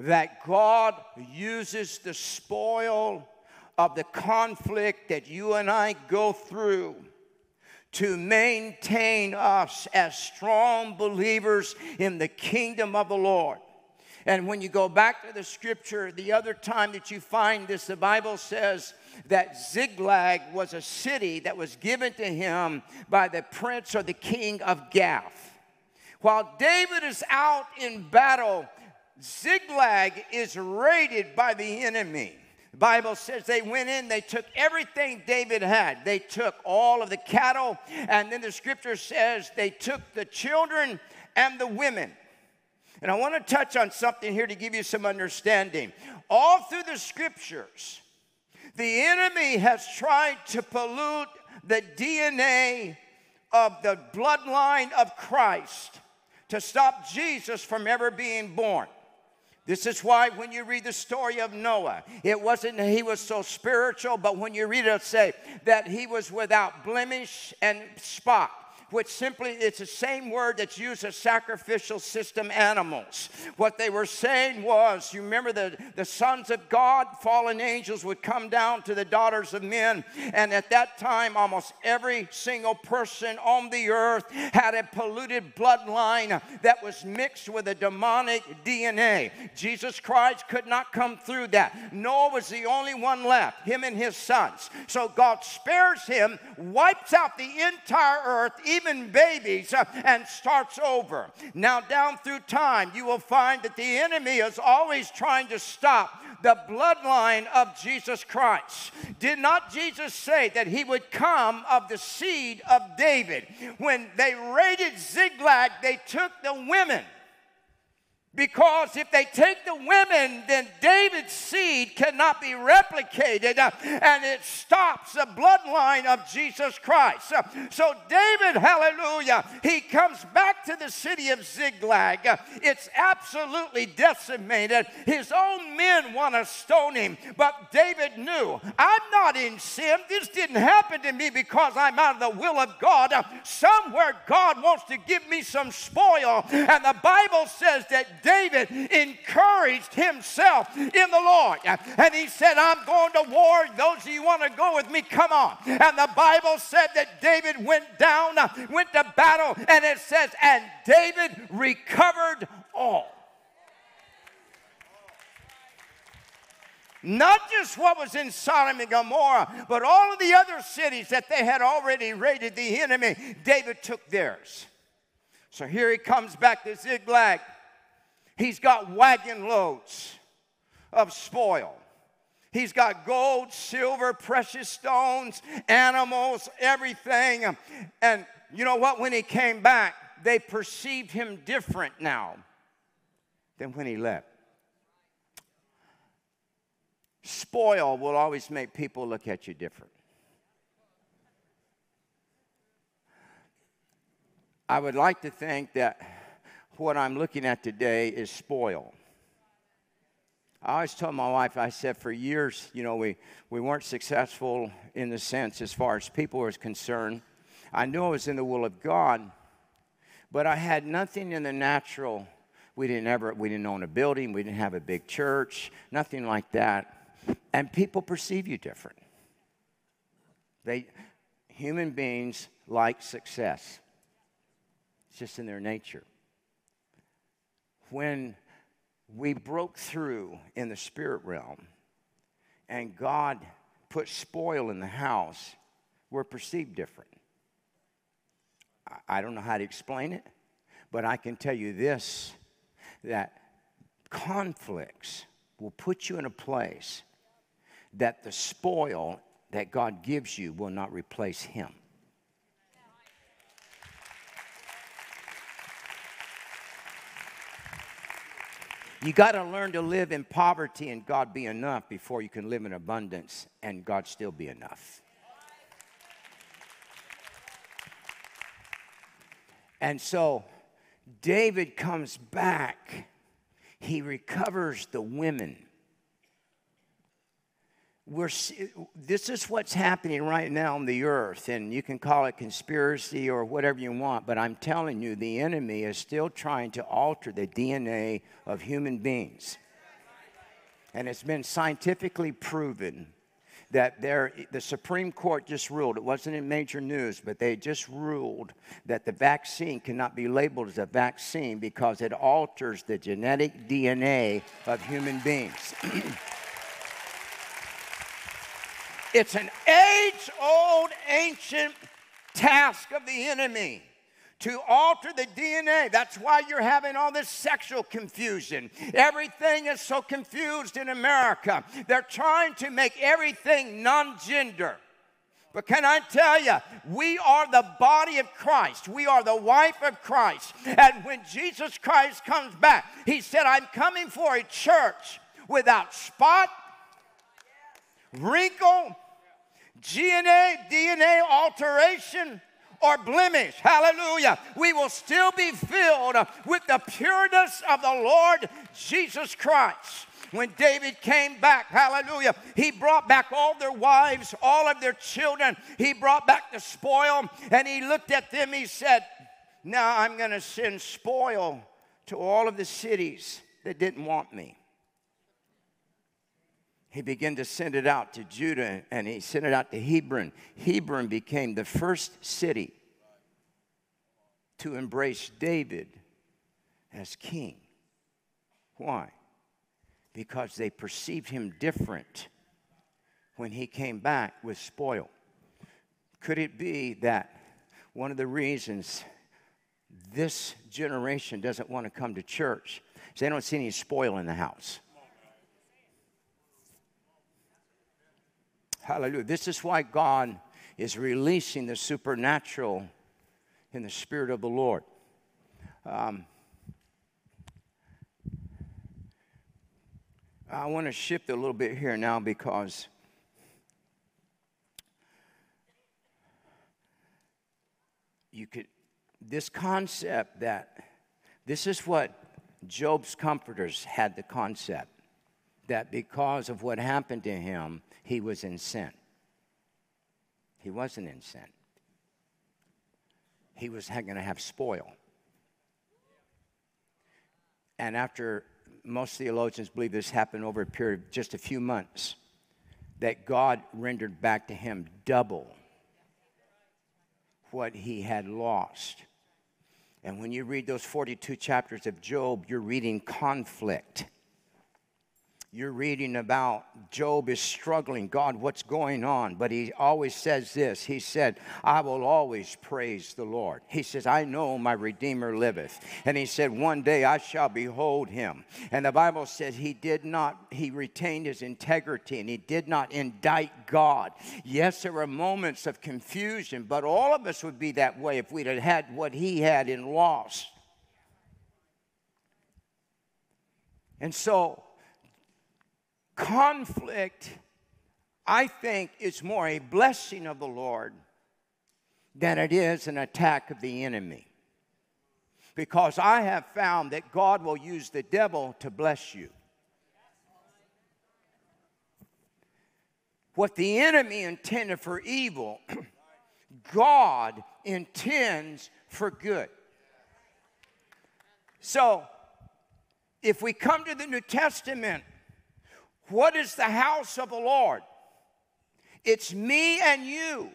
that God uses the spoil of the conflict that you and I go through to maintain us as strong believers in the kingdom of the Lord. And when you go back to the scripture, the other time that you find this, the Bible says that Ziklag was a city that was given to him by the prince or the king of Gath. While David is out in battle, Ziklag is raided by the enemy. The Bible says they went in, they took everything David had. They took all of the cattle, and then the scripture says they took the children and the women. And I want to touch on something here to give you some understanding. All through the scriptures, the enemy has tried to pollute the DNA of the bloodline of Christ to stop Jesus from ever being born. This is why when you read the story of Noah, it wasn't that he was so spiritual, but when you read it, say that he was without blemish and spot which simply it's the same word that's used as sacrificial system animals. What they were saying was, you remember the, the sons of God, fallen angels would come down to the daughters of men, and at that time, almost every single person on the earth had a polluted bloodline that was mixed with a demonic DNA. Jesus Christ could not come through that. Noah was the only one left, him and his sons. So God spares him, wipes out the entire earth, even babies, uh, and starts over. Now, down through time, you will find that the enemy is always trying to stop the bloodline of Jesus Christ. Did not Jesus say that he would come of the seed of David? When they raided Ziklag, they took the women because if they take the women, then David's seed cannot be replicated uh, and it stops the bloodline of Jesus Christ. So, David, hallelujah, he comes back to the city of Ziklag. Uh, it's absolutely decimated. His own men want to stone him, but David knew I'm not in sin. This didn't happen to me because I'm out of the will of God. Somewhere God wants to give me some spoil, and the Bible says that David encouraged himself in the Lord. And he said, I'm going to war. Those of you want to go with me, come on. And the Bible said that David went down, went to battle, and it says, and David recovered all. Not just what was in Sodom and Gomorrah, but all of the other cities that they had already raided the enemy, David took theirs. So here he comes back to Ziklag. He's got wagon loads of spoil. He's got gold, silver, precious stones, animals, everything. And you know what? When he came back, they perceived him different now than when he left. Spoil will always make people look at you different. I would like to think that what I'm looking at today is spoil. I always told my wife, I said, for years, you know, we, we weren't successful in the sense as far as people were concerned. I knew I was in the will of God, but I had nothing in the natural We didn't ever, we didn't own a building, we didn't have a big church, nothing like that. And people perceive you different. They, human beings like success. It's just in their nature. When we broke through in the spirit realm and God put spoil in the house, we're perceived different. I don't know how to explain it, but I can tell you this that conflicts will put you in a place that the spoil that God gives you will not replace Him. You got to learn to live in poverty and God be enough before you can live in abundance and God still be enough. And so David comes back, he recovers the women we're, this is what's happening right now on the earth, and you can call it conspiracy or whatever you want, but I'm telling you, the enemy is still trying to alter the DNA of human beings. And it's been scientifically proven that there, the Supreme Court just ruled, it wasn't in major news, but they just ruled that the vaccine cannot be labeled as a vaccine because it alters the genetic DNA of human beings. It's an age old ancient task of the enemy to alter the DNA. That's why you're having all this sexual confusion. Everything is so confused in America. They're trying to make everything non gender. But can I tell you, we are the body of Christ. We are the wife of Christ. And when Jesus Christ comes back, he said, I'm coming for a church without spot, wrinkle, DNA, DNA alteration, or blemish. Hallelujah. We will still be filled with the pureness of the Lord Jesus Christ. When David came back, hallelujah, he brought back all their wives, all of their children. He brought back the spoil, and he looked at them. He said, Now I'm going to send spoil to all of the cities that didn't want me he began to send it out to Judah and he sent it out to Hebron. Hebron became the first city to embrace David as king. Why? Because they perceived him different when he came back with spoil. Could it be that one of the reasons this generation doesn't want to come to church is they don't see any spoil in the house? Hallelujah. This is why God is releasing the supernatural in the Spirit of the Lord. Um, I want to shift a little bit here now because you could, this concept that this is what Job's comforters had the concept that because of what happened to him, he was in sin. He wasn't in sin. He was going to have spoil. And after most theologians believe this happened over a period of just a few months, that God rendered back to him double what he had lost. And when you read those 42 chapters of Job, you're reading conflict you're reading about Job is struggling. God, what's going on? But he always says this He said, I will always praise the Lord. He says, I know my Redeemer liveth. And he said, One day I shall behold him. And the Bible says he did not, he retained his integrity and he did not indict God. Yes, there were moments of confusion, but all of us would be that way if we'd had had what he had in loss. And so, conflict, I think, is more a blessing of the Lord than it is an attack of the enemy. Because I have found that God will use the devil to bless you. What the enemy intended for evil, God intends for good. So, if we come to the New Testament, what is the house of the Lord? It's me and you.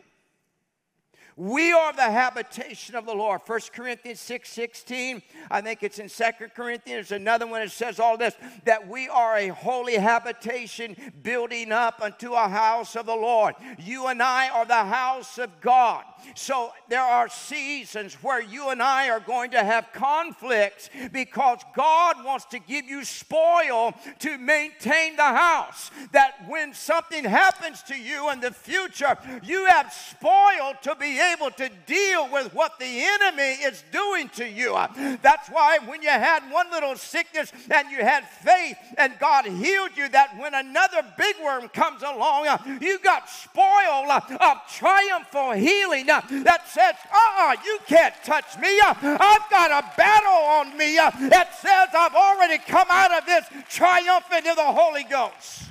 We are the habitation of the Lord. 1 Corinthians 6 16. I think it's in 2 Corinthians, another one that says all this that we are a holy habitation building up unto a house of the Lord. You and I are the house of God. So there are seasons where you and I are going to have conflicts because God wants to give you spoil to maintain the house. That when something happens to you in the future, you have spoil to be able to deal with what the enemy is doing to you. That's why when you had one little sickness and you had faith and God healed you, that when another big worm comes along, you got spoil of triumphal healing that says, uh-uh, you can't touch me. I've got a battle on me that says I've already come out of this triumphant in the Holy Ghost.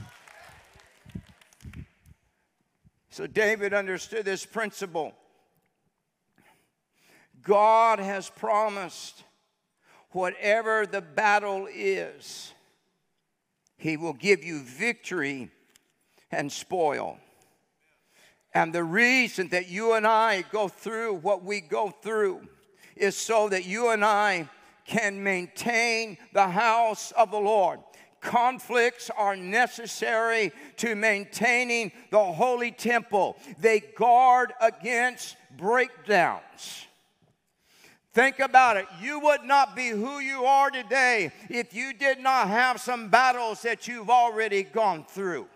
So David understood this principle. God has promised whatever the battle is, He will give you victory and spoil. And the reason that you and I go through what we go through is so that you and I can maintain the house of the Lord. Conflicts are necessary to maintaining the holy temple. They guard against breakdowns. Think about it. You would not be who you are today if you did not have some battles that you've already gone through.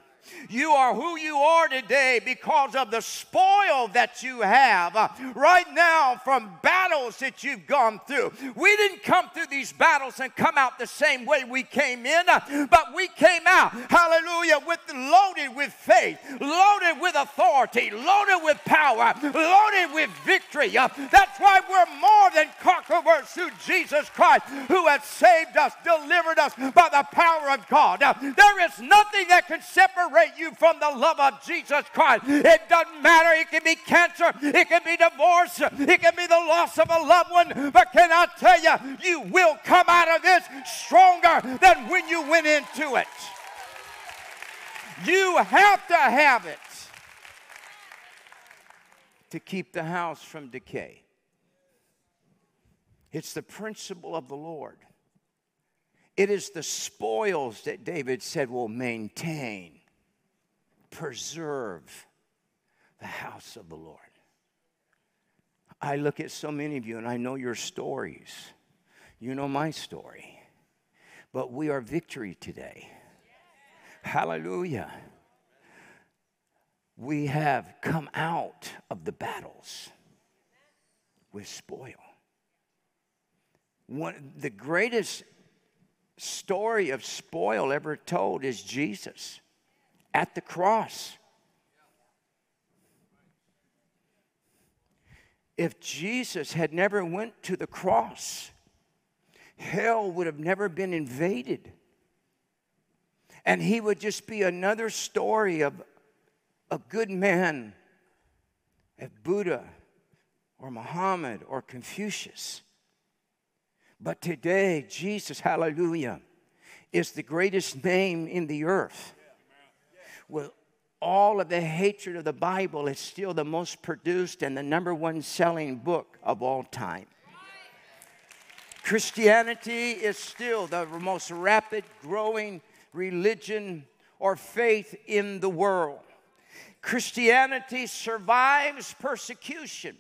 You are who you are today because of the spoil that you have uh, right now from battles that you've gone through. We didn't come through these battles and come out the same way we came in, uh, but we came out, hallelujah, with loaded with faith, loaded with authority, loaded with power, loaded with victory. Uh, that's why we're more than conquerors through Jesus Christ, who has saved us, delivered us by the power of God. There is nothing that can separate separate you from the love of Jesus Christ. It doesn't matter. It can be cancer, it can be divorce, it can be the loss of a loved one. But can I tell you, you will come out of this stronger than when you went into it. You have to have it to keep the house from decay. It's the principle of the Lord. It is the spoils that David said will maintain preserve the house of the Lord. I look at so many of you and I know your stories. You know my story. But we are victory today. Hallelujah. We have come out of the battles with spoil. One, the greatest story of spoil ever told is Jesus at the cross. If Jesus had never went to the cross, hell would have never been invaded. And he would just be another story of a good man, of Buddha or Muhammad or Confucius. But today, Jesus, hallelujah, is the greatest name in the earth with all of the hatred of the Bible, it's still the most produced and the number one selling book of all time. Christianity is still the most rapid growing religion or faith in the world. Christianity survives persecution.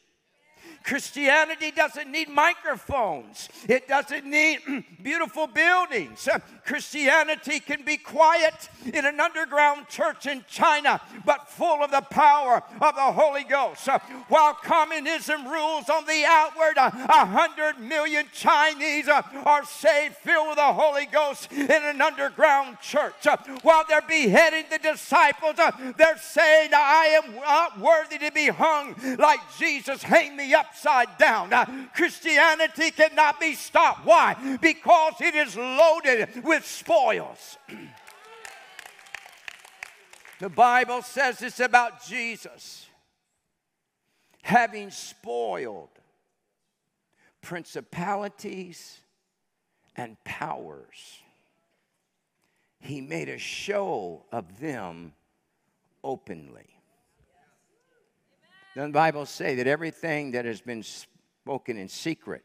Christianity doesn't need microphones, it doesn't need beautiful buildings. Uh, Christianity can be quiet in an underground church in China, but full of the power of the Holy Ghost. Uh, while communism rules on the outward, uh, a hundred million Chinese are saved, filled with the Holy Ghost in an underground church. While they're beheading the disciples, they're saying, I am not worthy to be hung like Jesus. Hang me up upside down. Uh, Christianity cannot be stopped. Why? Because it is loaded with spoils. the Bible says this about Jesus having spoiled principalities and powers. he made a show of them openly. Doesn't the Bible say that everything that has been spoken in secret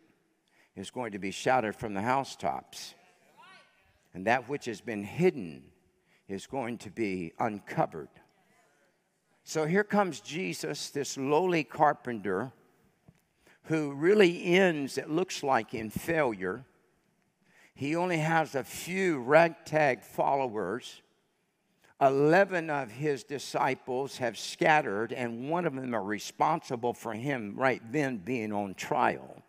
is going to be shouted from the housetops? And that which has been hidden is going to be uncovered. So here comes Jesus, this lowly carpenter, who really ends, it looks like, in failure. He only has a few ragtag followers. Eleven of his disciples have scattered, and one of them are responsible for him right then being on trial.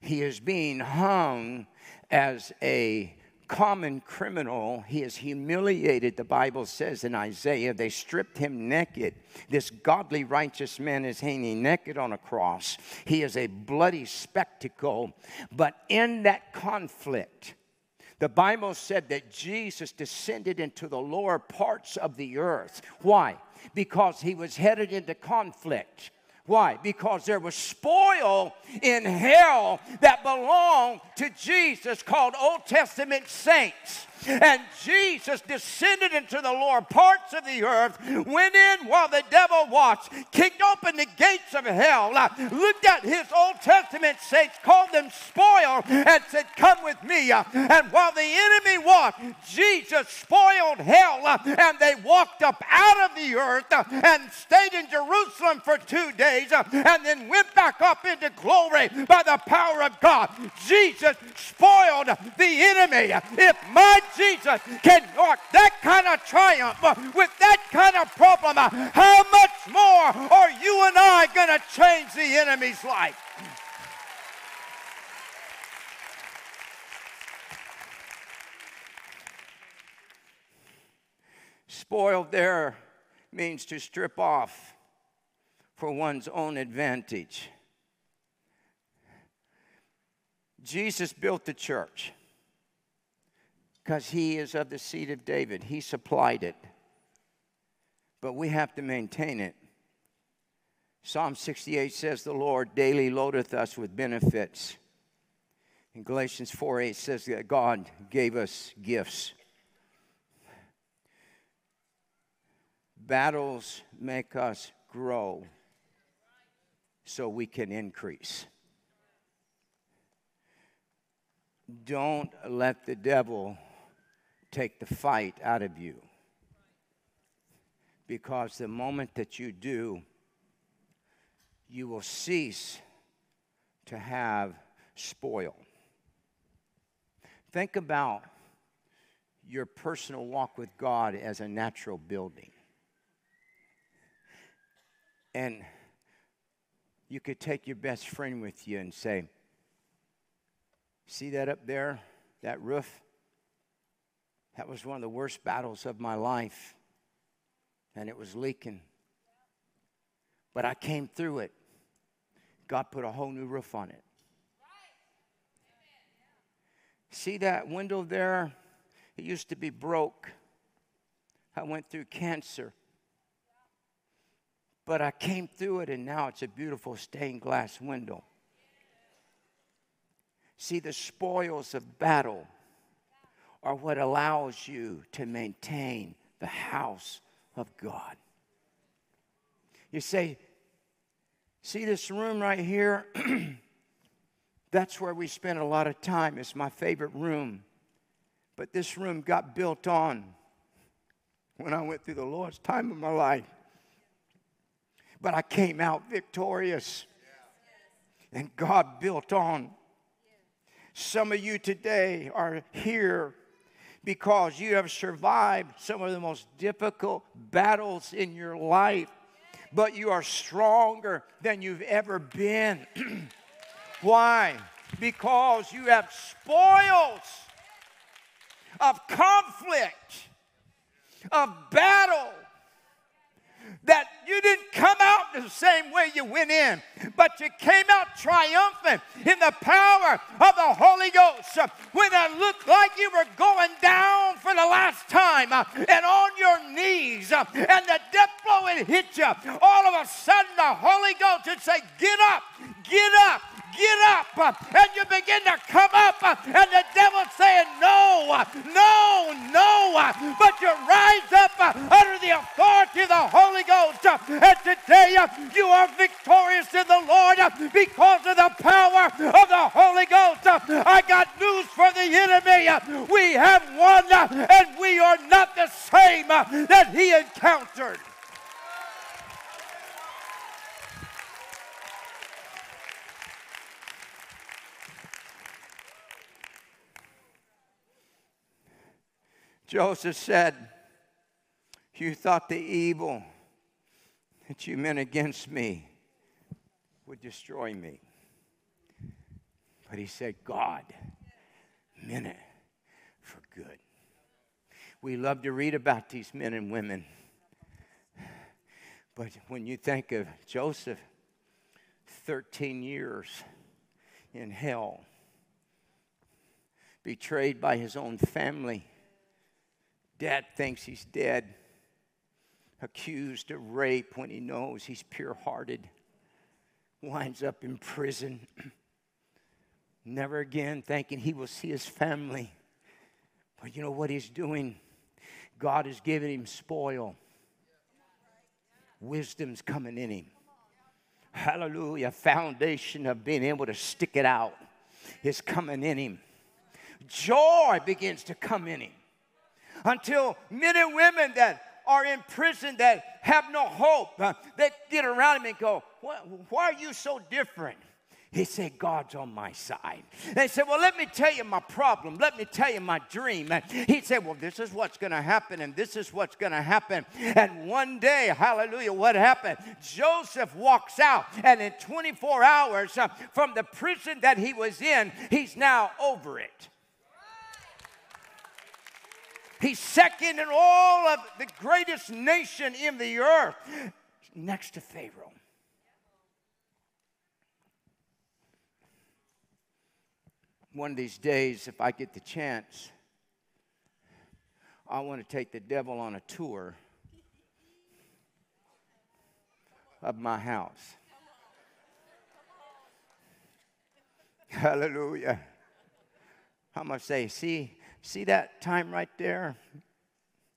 He is being hung as a common criminal. He is humiliated, the Bible says in Isaiah. They stripped him naked. This godly, righteous man is hanging naked on a cross. He is a bloody spectacle. But in that conflict, the Bible said that Jesus descended into the lower parts of the earth. Why? Because he was headed into conflict. Why? Because there was spoil in hell that belonged to Jesus called Old Testament saints. And Jesus descended into the lower parts of the earth, went in while the devil watched, kicked open the gates of hell, uh, looked at his Old Testament saints, called them spoil, and said, Come with me. Uh, and while the enemy walked, Jesus spoiled hell, uh, and they walked up out of the earth and stayed in Jerusalem for two days, and then went back up into glory by the power of God. Jesus spoiled the enemy. If my Jesus can work that kind of triumph uh, with that kind of problem, uh, how much more are you and I going to change the enemy's life? Spoiled there means to strip off for one's own advantage. Jesus built the church because he is of the seed of David. He supplied it. But we have to maintain it. Psalm 68 says, The Lord daily loadeth us with benefits. In Galatians 4 8 says that God gave us gifts. Battles make us grow so we can increase. Don't let the devil take the fight out of you. Because the moment that you do, you will cease to have spoil. Think about your personal walk with God as a natural building. And you could take your best friend with you and say, See that up there? That roof? That was one of the worst battles of my life. And it was leaking. But I came through it. God put a whole new roof on it. See that window there? It used to be broke. I went through cancer. But I came through it, and now it's a beautiful stained glass window. See, the spoils of battle are what allows you to maintain the house of God. You say, see this room right here? That's where we spend a lot of time. It's my favorite room. But this room got built on when I went through the Lord's time of my life. But I came out victorious. And God built on. Some of you today are here because you have survived some of the most difficult battles in your life, but you are stronger than you've ever been. Why? Because you have spoils of conflict, of battle, that you didn't come out the same way you went in, but you came out triumphant in the power of the Holy Ghost. When it looked like you were going down for the last time uh, and on your knees, uh, and the death blow would hit you, all of a sudden the Holy Ghost would say, Get up, get up, get up. uh, And you begin to come up, uh, and the devil's saying, No, uh, no, no. Uh, but you rise up uh, under the authority of the Holy Ghost. Uh, and today you are victorious in the Lord because of the power of the Holy Ghost. I got news for the enemy. We have won, and we are not the same that he encountered. Joseph said, You thought the evil that you meant against me would destroy me. But he said, God meant it for good. We love to read about these men and women. But when you think of Joseph, 13 years in hell, betrayed by his own family, dad thinks he's dead, accused of rape when he knows he's pure hearted, winds up in prison, never again thinking he will see his family. But you know what he's doing? God is giving him spoil. Wisdom's coming in him. Hallelujah. Foundation of being able to stick it out is coming in him. Joy begins to come in him until men and women that are in prison that have no hope, uh, that get around him and go, why, are you so different? He said, God's on my side. They said, Well, let me tell you my problem. Let me tell you my dream. And he said, Well, this is what's going to happen, and this is what's going to happen. And one day, hallelujah, what happened? Joseph walks out, and in 24 hours uh, from the prison that he was in, he's now over it. He's second in all of the greatest nation in the earth, next to Pharaoh. One of these days, if I get the chance, I want to take the devil on a tour of my house. Hallelujah. I'm going to say, see, see that time right there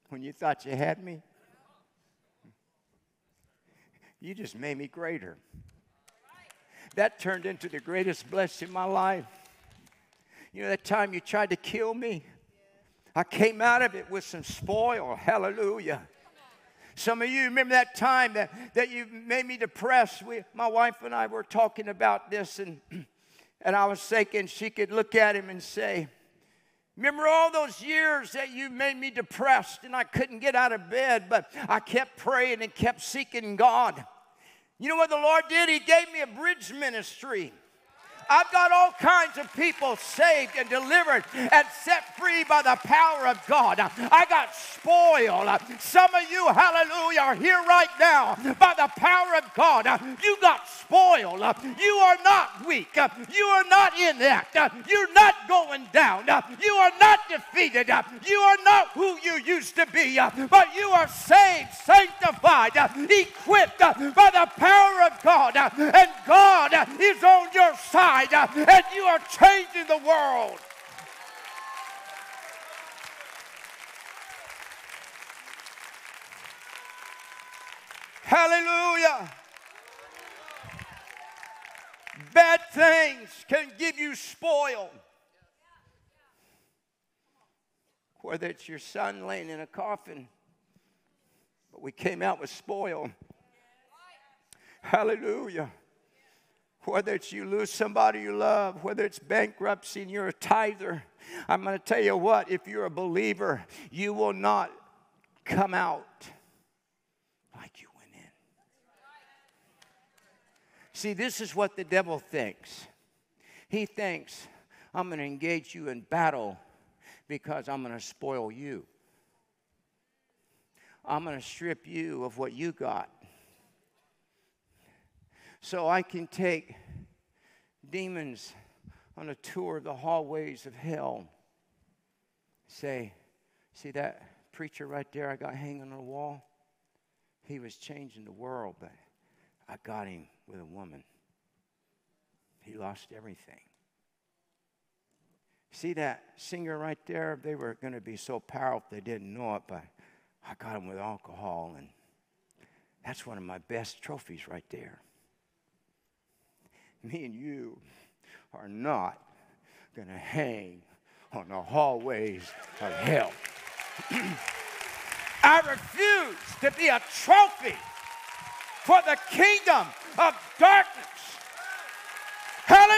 when you thought you had me? You just made me greater. That turned into the greatest blessing in my life. You know, that time you tried to kill me, I came out of it with some spoil. Hallelujah. Some of you remember that time that, that you made me depressed. We, my wife and I were talking about this, and, and I was thinking she could look at him and say, Remember all those years that you made me depressed and I couldn't get out of bed, but I kept praying and kept seeking God. You know what the Lord did? He gave me a bridge ministry. I've got all kinds of people saved and delivered and set free by the power of God. I got spoiled. Some of you, hallelujah, are here right now by the power of God. You got spoiled. You are not weak. You are not in that. You're not going down. You are not defeated. You are not who you used to be, but you are saved, sanctified, equipped by the power of God. And God is on your side and you are changing the world. Hallelujah. Bad things can give you spoil. Whether it's your son laying in a coffin, but we came out with spoil. Hallelujah whether it's you lose somebody you love, whether it's bankruptcy and you're a tither, I'm going to tell you what, if you're a believer, you will not come out like you went in. See, this is what the devil thinks. He thinks, I'm going to engage you in battle because I'm going to spoil you. I'm going to strip you of what you got so I can take demons on a tour of the hallways of hell. Say, see that preacher right there I got hanging on the wall? He was changing the world, but I got him with a woman. he lost everything. See that singer right there? They were going to be so powerful they didn't know it, but I got him with alcohol, and that's one of my best trophies right there. Me and you are not going to hang on the hallways of hell. I refuse to be a trophy for the kingdom of darkness. Hallelujah.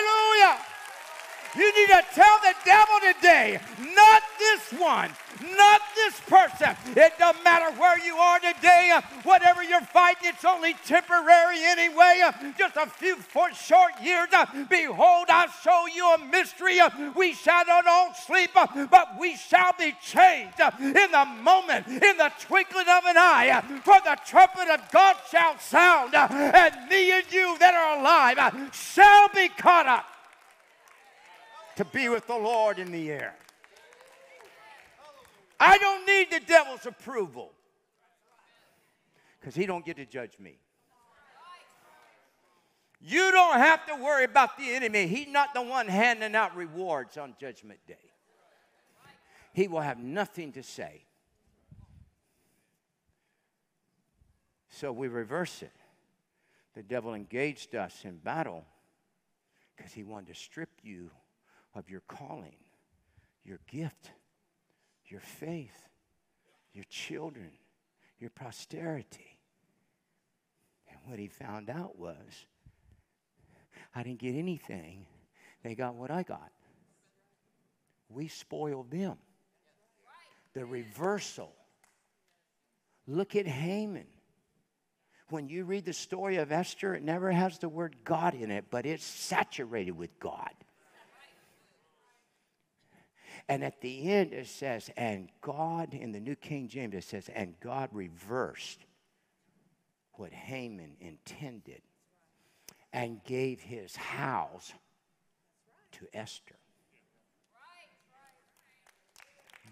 You need to tell the devil today, not this one, not this person. It doesn't matter where you are today, whatever you're fighting, it's only temporary anyway. Just a few for short years. Behold, I show you a mystery. We shall not all sleep, but we shall be changed in the moment, in the twinkling of an eye. For the trumpet of God shall sound, and me and you that are alive shall be caught up to be with the Lord in the air. I don't need the devil's approval because he don't get to judge me. You don't have to worry about the enemy. He's not the one handing out rewards on judgment day. He will have nothing to say. So we reverse it. The devil engaged us in battle because he wanted to strip you of your calling, your gift, your faith, your children, your posterity. And what he found out was I didn't get anything, they got what I got. We spoiled them. The reversal. Look at Haman. When you read the story of Esther, it never has the word God in it, but it's saturated with God. And at the end, it says, and God, in the New King James, it says, and God reversed what Haman intended and gave his house to Esther.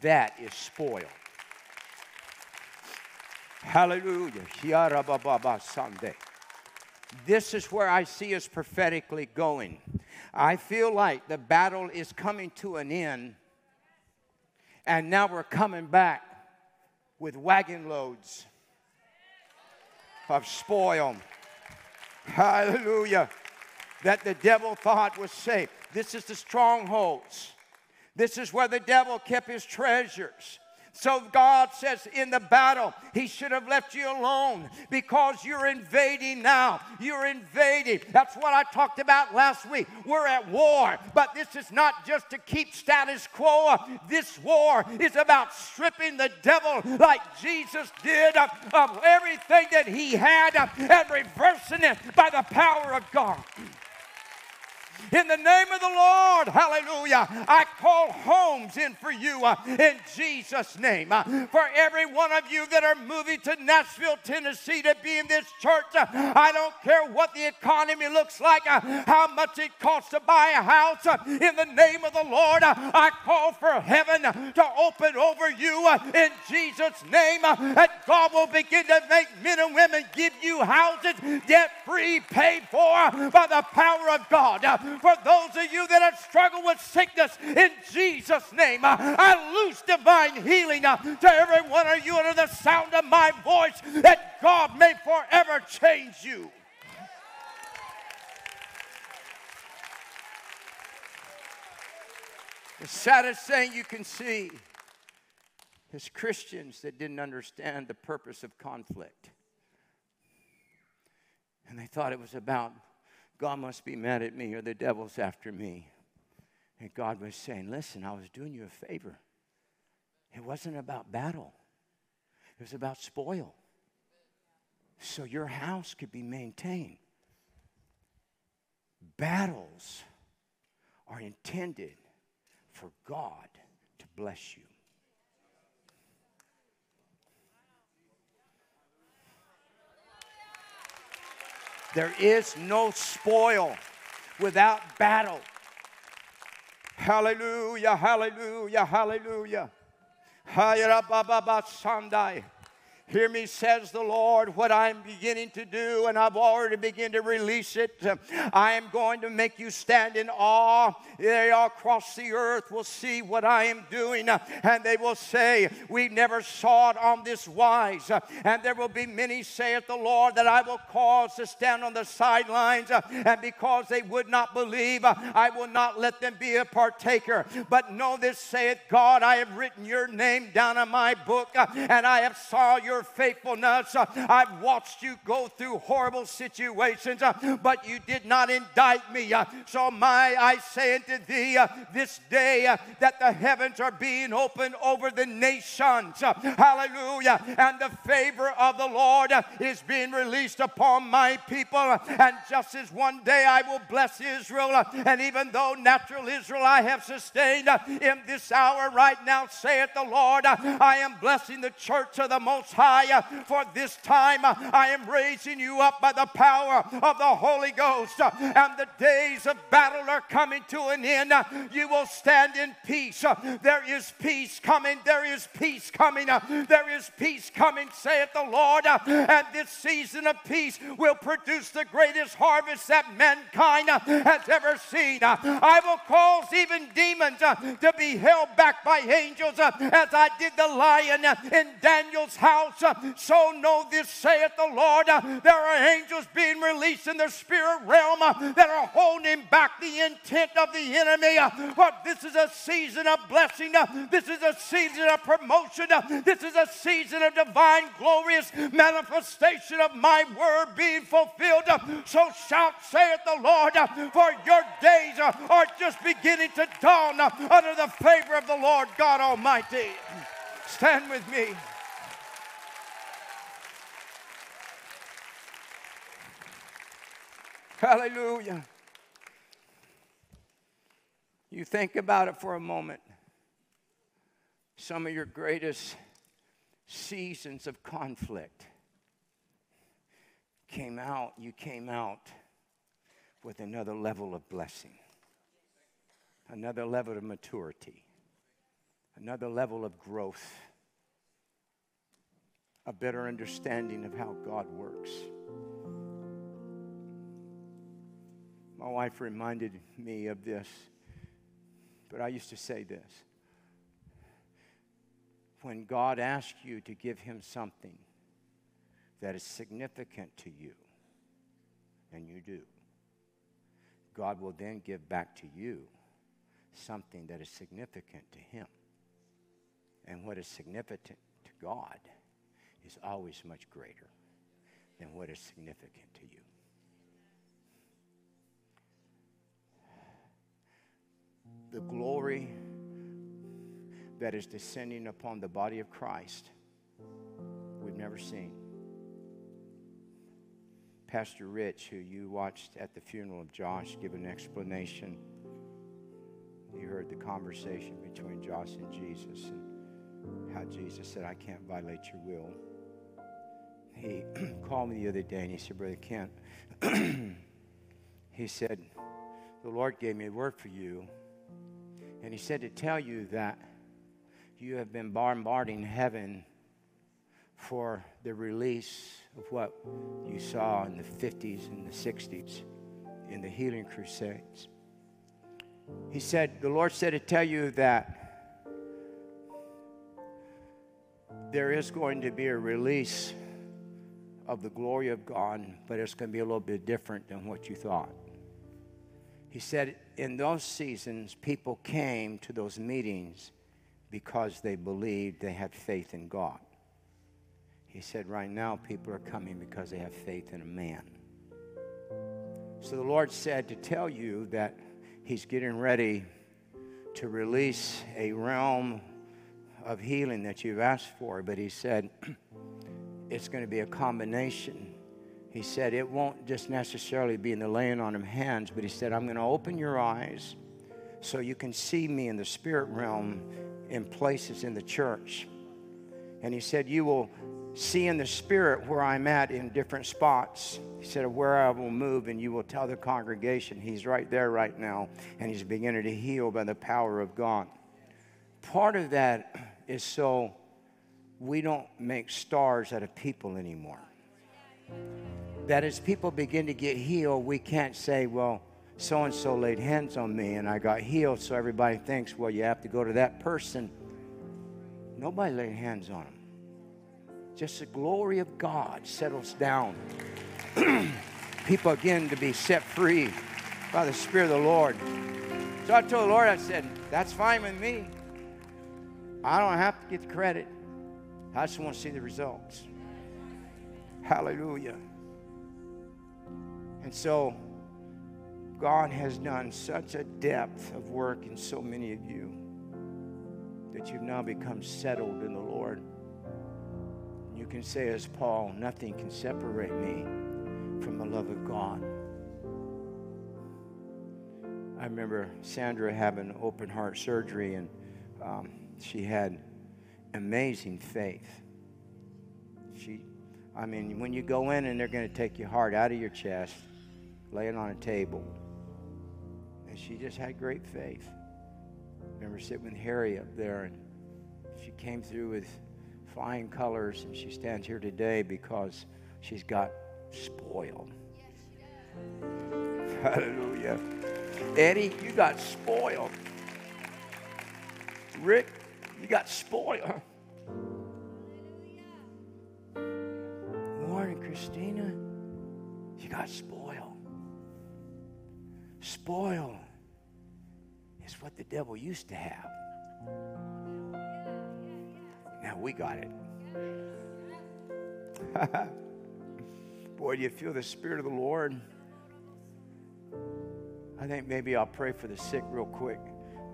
That is spoiled. Hallelujah. Sunday. This is where I see us prophetically going. I feel like the battle is coming to an end, and now we're coming back with wagon loads of spoil. Hallelujah. That the devil thought was safe. This is the strongholds. This is where the devil kept his treasures. So God says in the battle, He should have left you alone because you're invading now. You're invading. That's what I talked about last week. We're at war, but this is not just to keep status quo. This war is about stripping the devil like Jesus did of, of everything that he had and reversing it by the power of God. In the name of the Lord, hallelujah. I call homes in for you uh, in Jesus' name. Uh, for every one of you that are moving to Nashville, Tennessee to be in this church, uh, I don't care what the economy looks like, uh, how much it costs to buy a house. uh, in the name of the Lord, uh, I call for heaven to open over you in Jesus' name. that God will begin to make men and women give you houses debt free, paid for by the power of God. For those of you that have struggled with sickness, in Jesus' name, I loose divine healing uh, to every one of you under the sound of my voice that God may forever change you. The saddest thing you can see is Christians that didn't understand the purpose of conflict. And they thought it was about God must be mad at me or the devil's after me. And God was saying, Listen, I was doing you a favor. It wasn't about battle, it was about spoil. So your house could be maintained. Battles are intended for God to bless you. There is no spoil without battle. Hallelujah, hallelujah, hallelujah. Sandai. Hear me, says the Lord, what I'm beginning to do, and I've already begun to release it. I am going to make you stand in awe. They all across the earth will see what I am doing, and they will say, We never saw it on this wise. And there will be many, saith the Lord, that I will cause to stand on the sidelines, and because they would not believe, I will not let them be a partaker. But know this, saith God, I have written your name down in my book, and I have saw your faithfulness. Uh, I've watched you go through horrible situations, uh, but you did not indict me. Uh, so my I say unto thee this day that the heavens are being opened over the nations. Hallelujah. And the favor of the Lord is being released upon my people. And just as one day I will bless Israel, and even though natural Israel I have sustained in this hour right now, saith the Lord, I am blessing the church of the Most High. For this time I am raising you up by the power of the Holy Ghost. And the days of battle are coming to an end. You will stand in peace. There is peace coming. There is peace coming. There is peace coming, saith the Lord. And this season of peace will produce the greatest harvest that mankind has ever seen. I will cause even demons to be held back by angels as I did the lion in Daniel's house. Uh, so know this, saith the Lord. Uh, there are angels being released in the spirit realm uh, that are holding back the intent of the enemy. But this is a season of blessing. This is a season of promotion. This is a season of divine, glorious manifestation of my word being fulfilled. So shout, saith the Lord, for your days are just beginning to dawn under the favor of the Lord God Almighty. Stand with me. Hallelujah. You think about it for a moment. Some of your greatest seasons of conflict came out, you came out with another level of blessing, another level of maturity, another level of growth, a better understanding of how God works. My wife reminded me of this, but I used to say this. When God asks you to give Him something that is significant to you, and you do, God will then give back to you something that is significant to Him. And what is significant to God is always much greater than what is significant to you. The glory that is descending upon the body of Christ we've never seen. Pastor Rich, who you watched at the funeral of Josh, give an explanation. You heard the conversation between Josh and Jesus and how Jesus said, I can't violate your will. He called me the other day and he said, Brother Kent, he said, The Lord gave me a word for you and he said to tell you that you have been bombarding heaven for the release of what you saw in the 50s and the 60s in the healing crusades. He said, The Lord said to tell you that there is going to be a release of the glory of God, but it's going to be a little bit different than what you thought. He said, in those seasons, people came to those meetings because they believed they had faith in God. He said, right now, people are coming because they have faith in a man. So the Lord said to tell you that He's getting ready to release a realm of healing that you've asked for, but He said it's going to be a combination he said, It won't just necessarily be in the laying on of hands, but he said, I'm going to open your eyes so you can see me in the spirit realm in places in the church. And he said, You will see in the spirit where I'm at in different spots. He said, Where I will move, and you will tell the congregation, He's right there right now, and He's beginning to heal by the power of God. Part of that is so we don't make stars out of people anymore. That as people begin to get healed, we can't say, well, so and so laid hands on me and I got healed, so everybody thinks, well, you have to go to that person. Nobody laid hands on them. Just the glory of God settles down. people again to be set free by the Spirit of the Lord. So I told the Lord, I said, that's fine with me. I don't have to get the credit. I just want to see the results. Hallelujah. And so God has done such a depth of work in so many of you that you've now become settled in the Lord. You can say, as Paul, nothing can separate me from the love of God. I remember Sandra having open heart surgery, and um, she had amazing faith. She, I mean, when you go in and they're going to take your heart out of your chest, lay it on a table, and she just had great faith. Remember sitting with Harry up there, and she came through with flying colors, and she stands here today because she's got spoiled. Hallelujah. Eddie, you got spoiled. Rick, you got spoiled. Morning, Christina. You got spoiled. Spoiled is what the devil used to have. Now we got it. Boy, do you feel the Spirit of the Lord? I think maybe I'll pray for the sick real quick.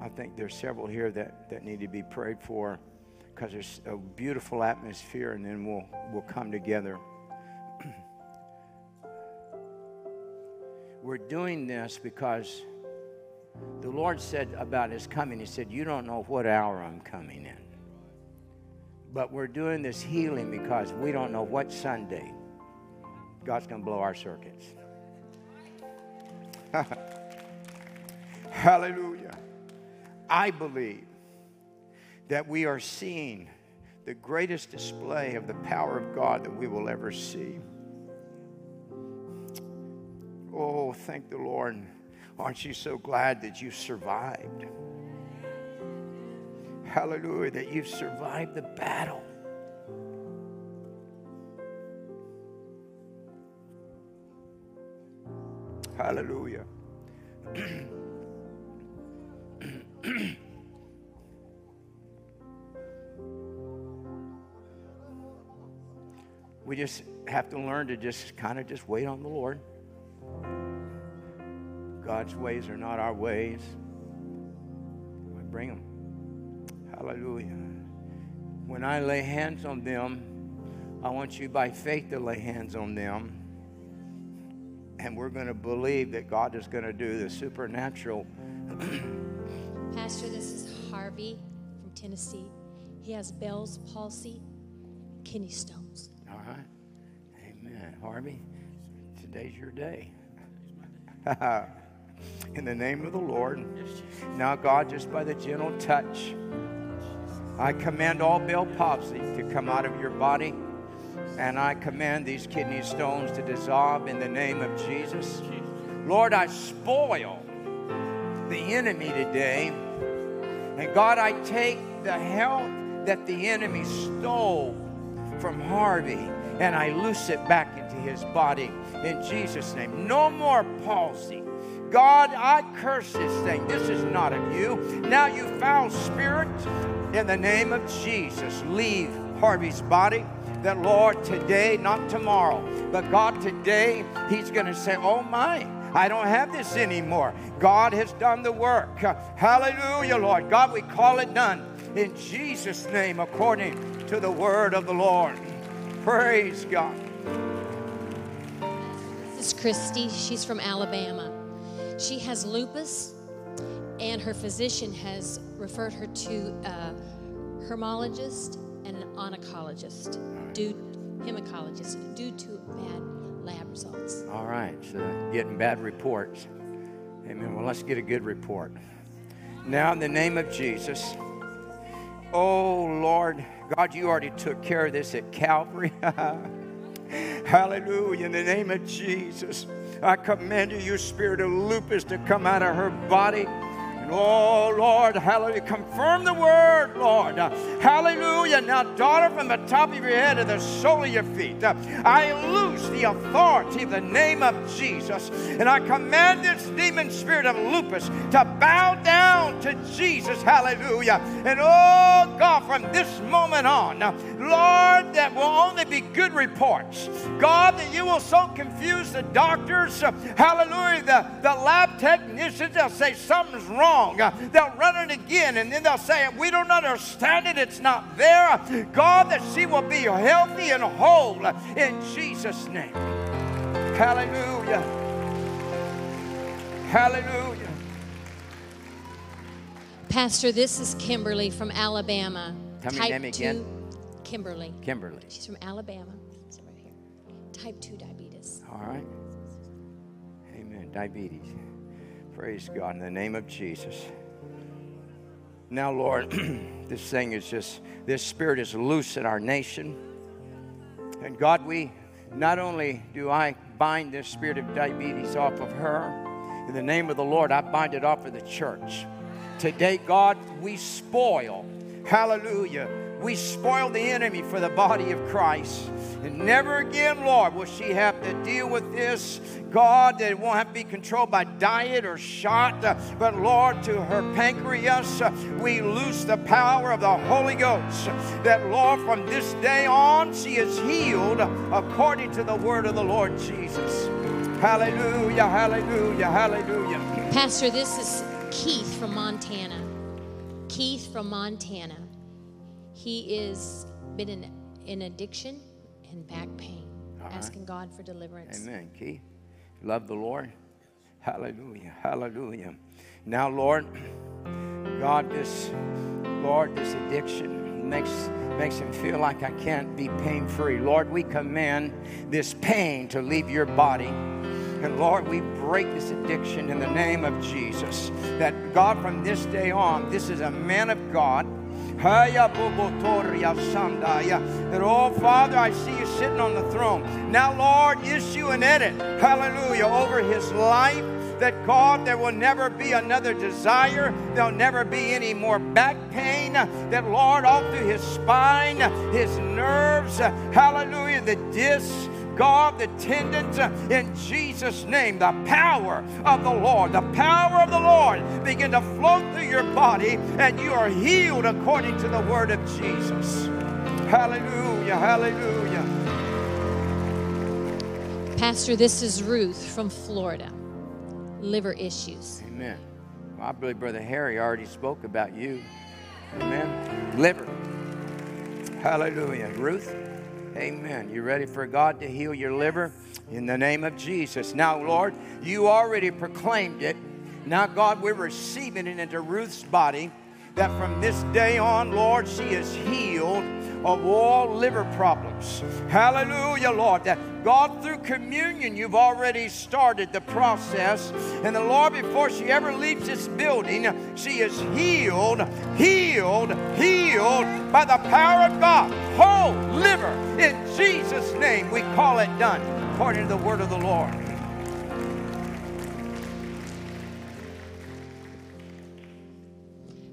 I think there's several here that, that need to be prayed for because there's a beautiful atmosphere, and then we'll, we'll come together. We're doing this because the Lord said about His coming, He said, You don't know what hour I'm coming in. But we're doing this healing because we don't know what Sunday God's going to blow our circuits. Hallelujah. I believe that we are seeing the greatest display of the power of God that we will ever see. Oh, thank the Lord. Aren't you so glad that you survived? Hallelujah, that you've survived the battle. Hallelujah. we just have to learn to just kind of just wait on the Lord. God's ways are not our ways. We bring them. Hallelujah. When I lay hands on them, I want you by faith to lay hands on them. And we're going to believe that God is going to do the supernatural. Pastor, this is Harvey from Tennessee. He has Bell's palsy, kidney stones. All right. Amen. Harvey, today's your day. In the name of the Lord. Now, God, just by the gentle touch, I command all Bell palsy to come out of your body. And I command these kidney stones to dissolve in the name of Jesus. Lord, I spoil the enemy today. And God, I take the health that the enemy stole from Harvey and I loose it back into his body in Jesus' name. No more palsy. God, I curse this thing. This is not of you. Now, you foul spirit, in the name of Jesus, leave Harvey's body. That, Lord, today, not tomorrow, but God, today, he's going to say, Oh my, I don't have this anymore. God has done the work. Hallelujah, Lord. God, we call it done in Jesus' name according to the word of the Lord. Praise God. This is Christy. She's from Alabama. She has lupus, and her physician has referred her to a hermologist and an oncologist, due hematologist, due to bad lab results. All right, so getting bad reports. Amen. Well, let's get a good report. Now, in the name of Jesus, Oh, Lord, God, you already took care of this at Calvary. Hallelujah. In the name of Jesus, I command you, you spirit of lupus, to come out of her body. Oh, Lord, hallelujah. Confirm the word, Lord. Hallelujah. Now, daughter, from the top of your head to the sole of your feet, I loose the authority of the name of Jesus. And I command this demon spirit of lupus to bow down to Jesus. Hallelujah. And oh, God, from this moment on, Lord, that will only be good reports. God, that you will so confuse the doctors. Hallelujah. The, the lab technicians, they'll say something's wrong. They'll run it again and then they'll say, We don't understand it. It's not there. God, that she will be healthy and whole in Jesus' name. Hallelujah. Hallelujah. Pastor, this is Kimberly from Alabama. Tell me Type your name again. two- Kimberly. Kimberly. She's from Alabama. It's right here. Type 2 diabetes. All right. Amen. Diabetes. Praise God in the name of Jesus. Now, Lord, this thing is just, this spirit is loose in our nation. And God, we not only do I bind this spirit of diabetes off of her, in the name of the Lord, I bind it off of the church. Today, God, we spoil, hallelujah, we spoil the enemy for the body of Christ. And never again, Lord, will she have to deal with this. God, that it won't have to be controlled by diet or shot, but Lord, to her pancreas, we loose the power of the Holy Ghost. That, Lord, from this day on, she is healed according to the word of the Lord Jesus. Hallelujah, hallelujah, hallelujah. Pastor, this is Keith from Montana. Keith from Montana. He is been in, in addiction and back pain, right. asking God for deliverance. Amen. Keith, love the Lord. Hallelujah. Hallelujah. Now, Lord, God, this Lord, this addiction makes makes him feel like I can't be pain free. Lord, we command this pain to leave your body. And Lord, we break this addiction in the name of Jesus. That God, from this day on, this is a man of God. That, oh Father, I see you sitting on the throne. Now, Lord, issue an edit, hallelujah, over his life. That God, there will never be another desire. There'll never be any more back pain. That, Lord, all through his spine, his nerves, hallelujah, the discs, God, the tendons, in Jesus' name, the power of the Lord, the power of the Lord begin to flow through your body, and you are healed according to the word of Jesus. Hallelujah, hallelujah. Pastor, this is Ruth from Florida. Liver issues. Amen. Well, I believe Brother Harry already spoke about you. Amen. Liver. Hallelujah. Ruth. Amen. You ready for God to heal your liver? In the name of Jesus. Now, Lord, you already proclaimed it. Now, God, we're receiving it into Ruth's body that from this day on, Lord, she is healed of all liver problems. Hallelujah, Lord. God, through communion, you've already started the process. And the Lord, before she ever leaves this building, she is healed, healed, healed by the power of God. Whole liver. In Jesus' name, we call it done, according to the word of the Lord.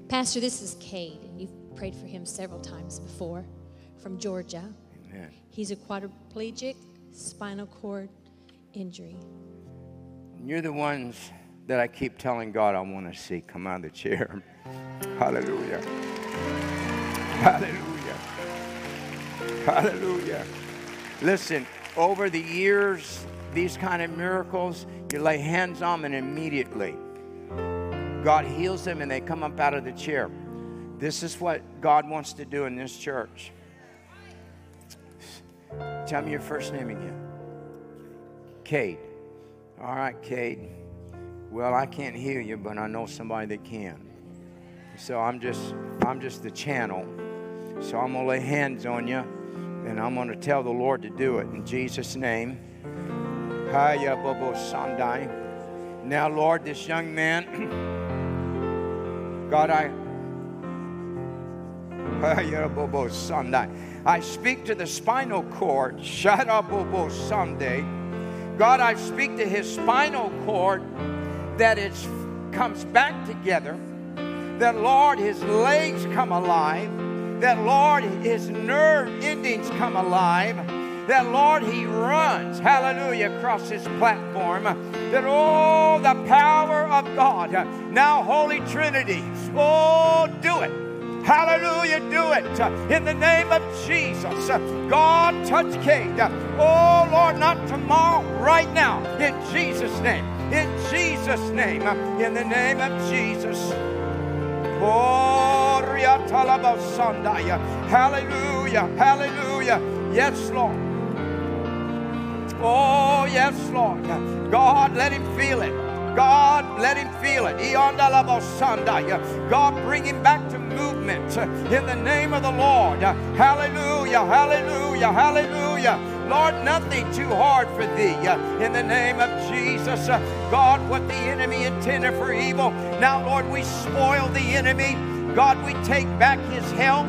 Pastor, this is Cade, and you've prayed for him several times before from Georgia. Amen. He's a quadriplegic, spinal cord injury. You're the ones that I keep telling God I want to see come out of the chair. Hallelujah. Hallelujah. Hallelujah. Listen, over the years, these kind of miracles, you lay hands on them and immediately God heals them and they come up out of the chair. This is what God wants to do in this church. Tell me your first name again. Kate. All right, Kate. Well, I can't heal you, but I know somebody that can. So I'm just I'm just the channel. So I'm gonna lay hands on you, and I'm gonna tell the Lord to do it in Jesus' name. Haya bobo sandai. Now, Lord, this young man, God, I Sunday. I speak to the spinal cord. Shut Shadabobo Sunday. God, I speak to his spinal cord that it comes back together. That, Lord, his legs come alive. That, Lord, his nerve endings come alive that Lord, He runs, hallelujah, across this platform. That, oh, the power of God. Now, Holy Trinity, oh, do it. Hallelujah, do it in the name of Jesus. God, touch Kate. Oh, Lord, not tomorrow, right now, in Jesus' name. In Jesus' name, in the name of Jesus. Hallelujah, hallelujah. Yes, Lord. Oh, yes, Lord. God, let him feel it. God, let him feel it. God, bring him back to movement uh, in the name of the Lord. Hallelujah, hallelujah, hallelujah. Lord, nothing too hard for thee. Uh, in the name of Jesus, uh, God, what the enemy intended for evil, now, Lord, we spoil the enemy. God, we take back his health.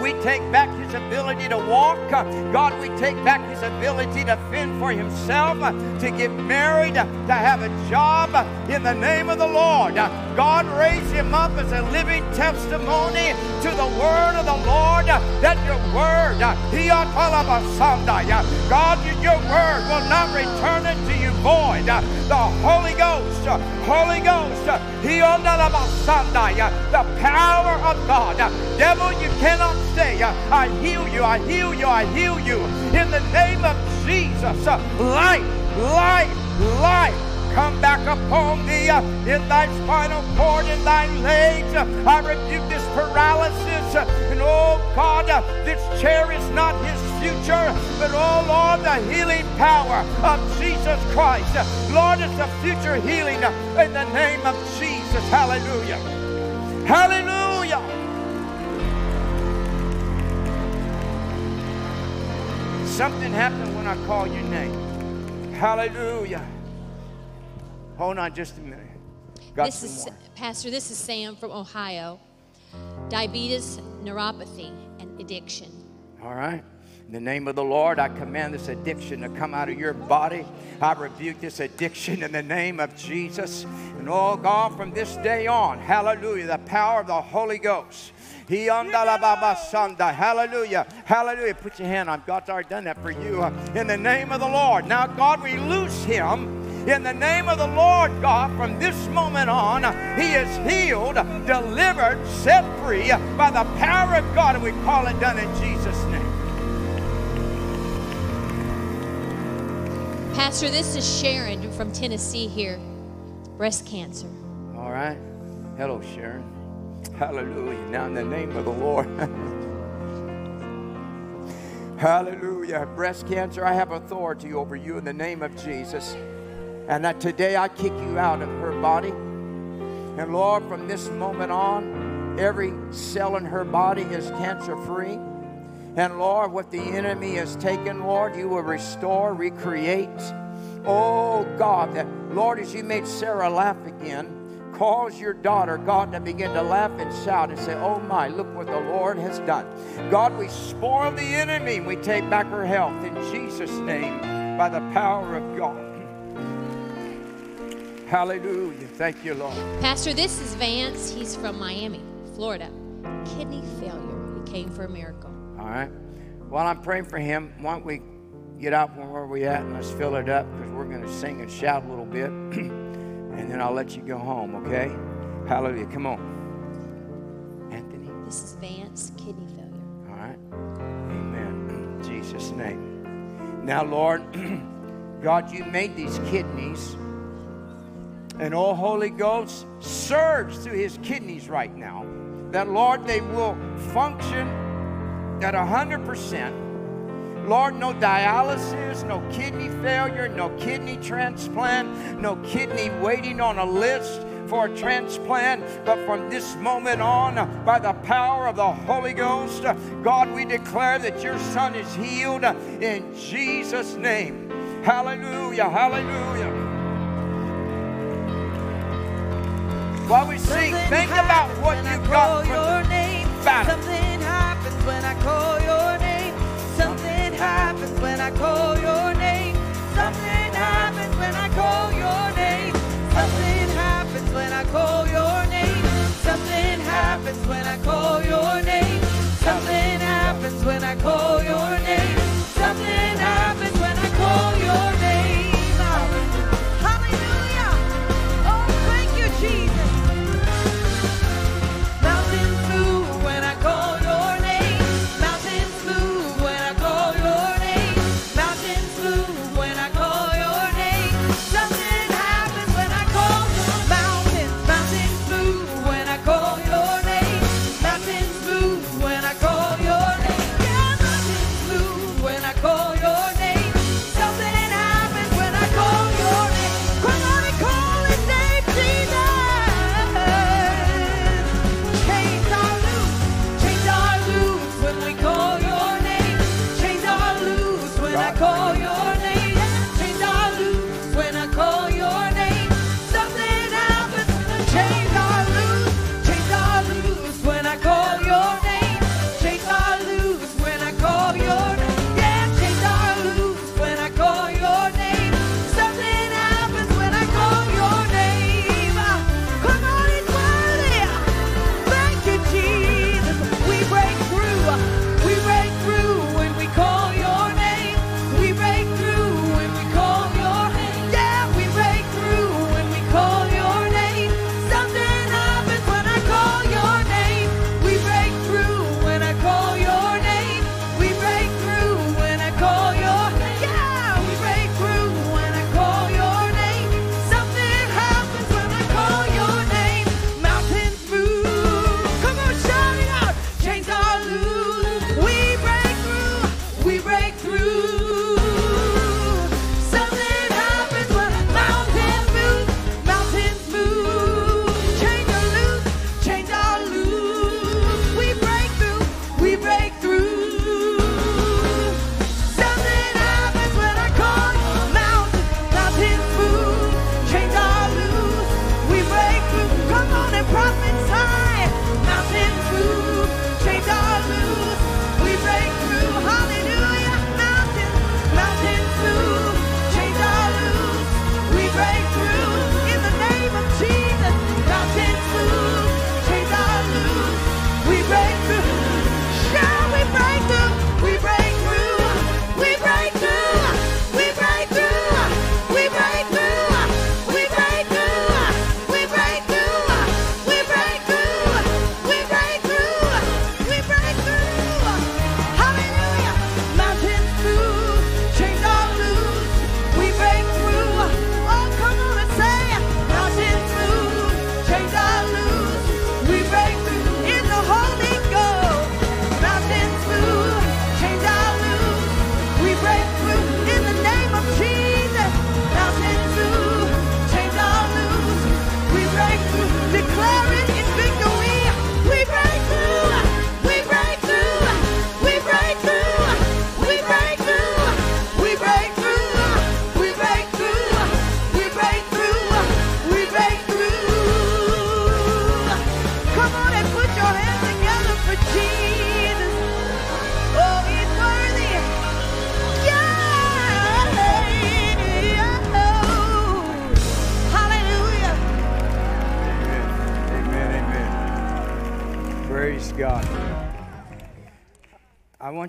We take back his ability to walk. God, we take back his ability to fend for himself, to get married, to have a job. In the name of the Lord, God raise him up as a living testimony to the word of the Lord. That your word. God, your word will not return unto you void. The Holy Ghost, Holy Ghost, the power of God. Devil, you cannot say, I heal you, I heal you, I heal you. In the name of Jesus, life, life, life come back upon thee in thy spinal cord, in thy legs. I rebuke this paralysis. And oh God, this chair is not his future, but oh Lord, the healing power of Jesus Christ. Lord, it's the future healing in the name of Jesus. Hallelujah. Hallelujah. Something happened when I call your name. Hallelujah. Hold on just a minute. Got this is more. Pastor. This is Sam from Ohio. Diabetes, neuropathy, and addiction. All right. In the name of the Lord, I command this addiction to come out of your body. I rebuke this addiction in the name of Jesus. And oh God, from this day on, hallelujah, the power of the Holy Ghost. He Hallelujah. Hallelujah. Put your hand on. God's already done that for you. In the name of the Lord. Now, God, we loose him in the name of the Lord God, from this moment on, he is healed, delivered, set free by the power of God, and we call it done in Jesus' name. Pastor, this is Sharon from Tennessee here. Breast cancer. All right. Hello, Sharon. Hallelujah. Now, in the name of the Lord. Hallelujah. Breast cancer, I have authority over you in the name of Jesus. And that today I kick you out of her body. And Lord, from this moment on, every cell in her body is cancer free. And Lord, what the enemy has taken, Lord, you will restore, recreate. Oh God, that Lord, as you made Sarah laugh again, cause your daughter, God, to begin to laugh and shout and say, Oh my, look what the Lord has done. God, we spoil the enemy we take back her health in Jesus' name by the power of God. Hallelujah. Thank you, Lord. Pastor, this is Vance. He's from Miami, Florida. Kidney failure. He came for a miracle. All right. While I'm praying for him, why don't we get out from where we're at and let's fill it up because we're going to sing and shout a little bit. and then I'll let you go home, okay? Hallelujah. Come on. Anthony. This is Vance, kidney failure. All right. Amen. In Jesus' name. Now, Lord, God, you made these kidneys. And oh, Holy Ghost, surge through his kidneys right now. That, Lord, they will function at 100%. Lord, no dialysis, no kidney failure, no kidney transplant, no kidney waiting on a list for a transplant. But from this moment on, by the power of the Holy Ghost, God, we declare that your son is healed in Jesus' name. Hallelujah, hallelujah. While we sing, think about when I call your name. Something happens when I call your name. Something happens when I call your name. Something happens when I call your name. Something happens when I call your name. Something happens when I call your name. Something happens when I call your name.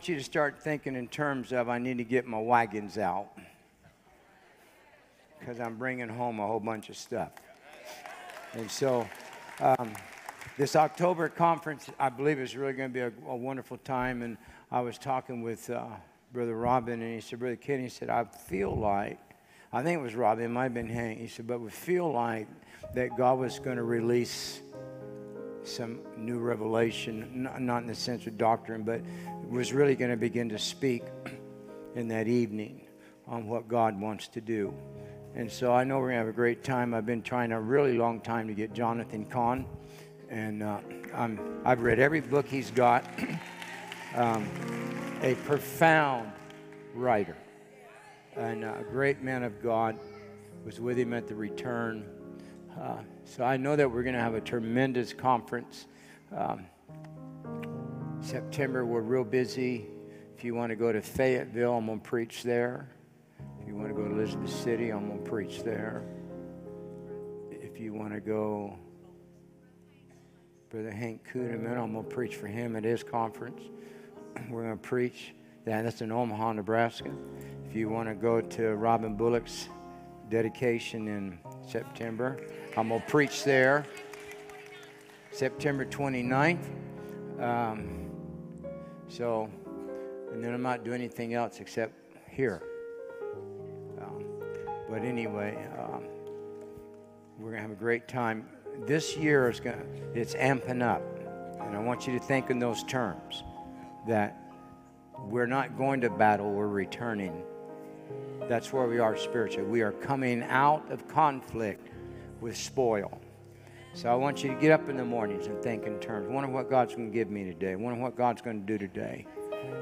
want you to start thinking in terms of I need to get my wagons out because I'm bringing home a whole bunch of stuff. And so, um, this October conference, I believe, is really going to be a, a, wonderful time. And I was talking with uh, Brother Robin, and he said, Brother Kenny, he said, I feel like, I think it was Robin, it might have been Hank. He said, but we feel like that God was going to release some new revelation, not in the sense of doctrine, but was really going to begin to speak in that evening on what God wants to do. And so I know we're going to have a great time. I've been trying a really long time to get Jonathan Cahn, and uh, i have read every book he's got. um, a profound writer and a great man of God was with him at the return. Uh, so I know that we're going to have a tremendous conference. Um, September, we're real busy. If you want to go to Fayetteville, I'm going to preach there. If you want to go to Elizabeth City, I'm going to preach there. If you want to go, Brother Hank Kunneman, I'm going to preach for him at his conference. We're going to preach. Yeah, that's in Omaha, Nebraska. If you want to go to Robin Bullock's dedication in September, I'm going to preach there. September 29th. Um, so, and then I'm not doing anything else except here. Um, but anyway, um, we're to have a great time. This year is to, it's amping up. And I want you to think in those terms that we're not going to battle, we're returning. That's where we are spiritually. We are coming out of conflict with spoil. So I want you to get up in the mornings and think in terms. Wonder what God's going to give me today. Wonder what God's going to do today.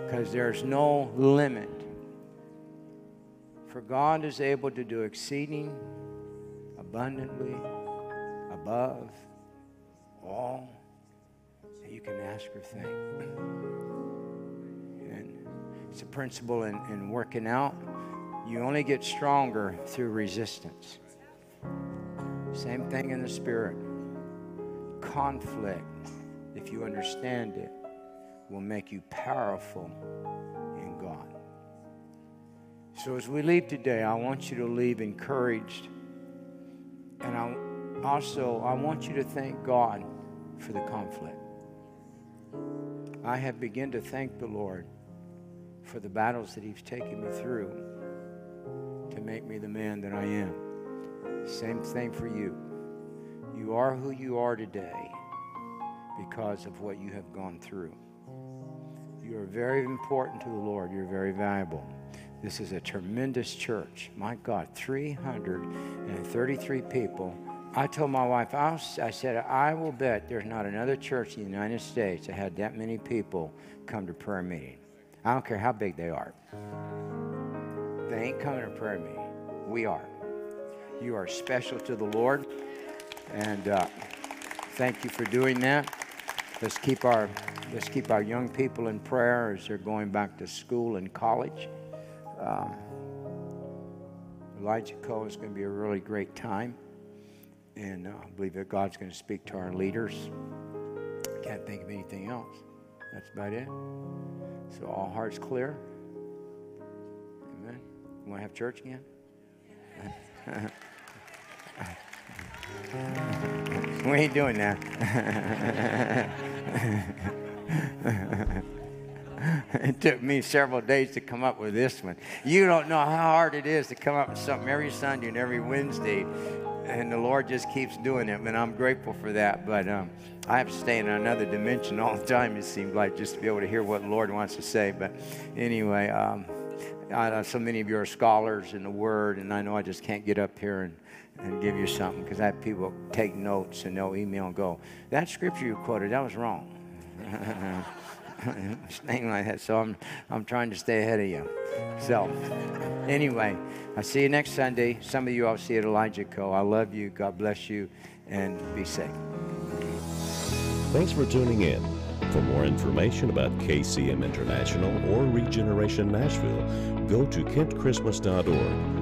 Because there's no limit. For God is able to do exceeding abundantly above all that you can ask or think. And it's a principle in, in working out. You only get stronger through resistance. Same thing in the spirit conflict, if you understand it, will make you powerful in God. So as we leave today, I want you to leave encouraged. And I also I want you to thank God for the conflict. I have begun to thank the Lord for the battles that He's taken me through to make me the man that I am. Same thing for you. You are who you are today because of what you have gone through. You are very important to the Lord. You're very valuable. This is a tremendous church. My God, 333 people. I told my wife, I, was, I said, I will bet there's not another church in the United States that had that many people come to prayer meeting. I don't care how big they are. They ain't coming to prayer meeting. We are. You are special to the Lord. And uh, thank you for doing that. Let's keep our let's keep our young people in prayer as they're going back to school and college. Um, Elijah Co is going to be a really great time, and uh, I believe that God's going to speak to our leaders. Can't think of anything else. That's about it. So all hearts clear. Amen. You want to have church again? we ain't doing that. it took me several days to come up with this one. You don't know how hard it is to come up with something every Sunday and every Wednesday. And the Lord just keeps doing it, and I'm grateful for that. But um, I have to stay in another dimension all the time, it seems like, just to be able to hear what the Lord wants to say. But anyway, um, so many of you are scholars in the Word, and I know I just can't get up here and and give you something because I have people take notes and they'll email and go, that scripture you quoted, that was wrong. Thing like that. So I'm, I'm trying to stay ahead of you. So, anyway, I'll see you next Sunday. Some of you I'll see at Elijah Co. I love you. God bless you. And be safe. Thanks for tuning in. For more information about KCM International or Regeneration Nashville, go to kentchristmas.org or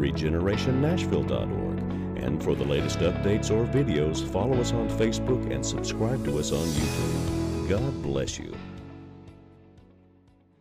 regenerationnashville.org. And for the latest updates or videos, follow us on Facebook and subscribe to us on YouTube. God bless you.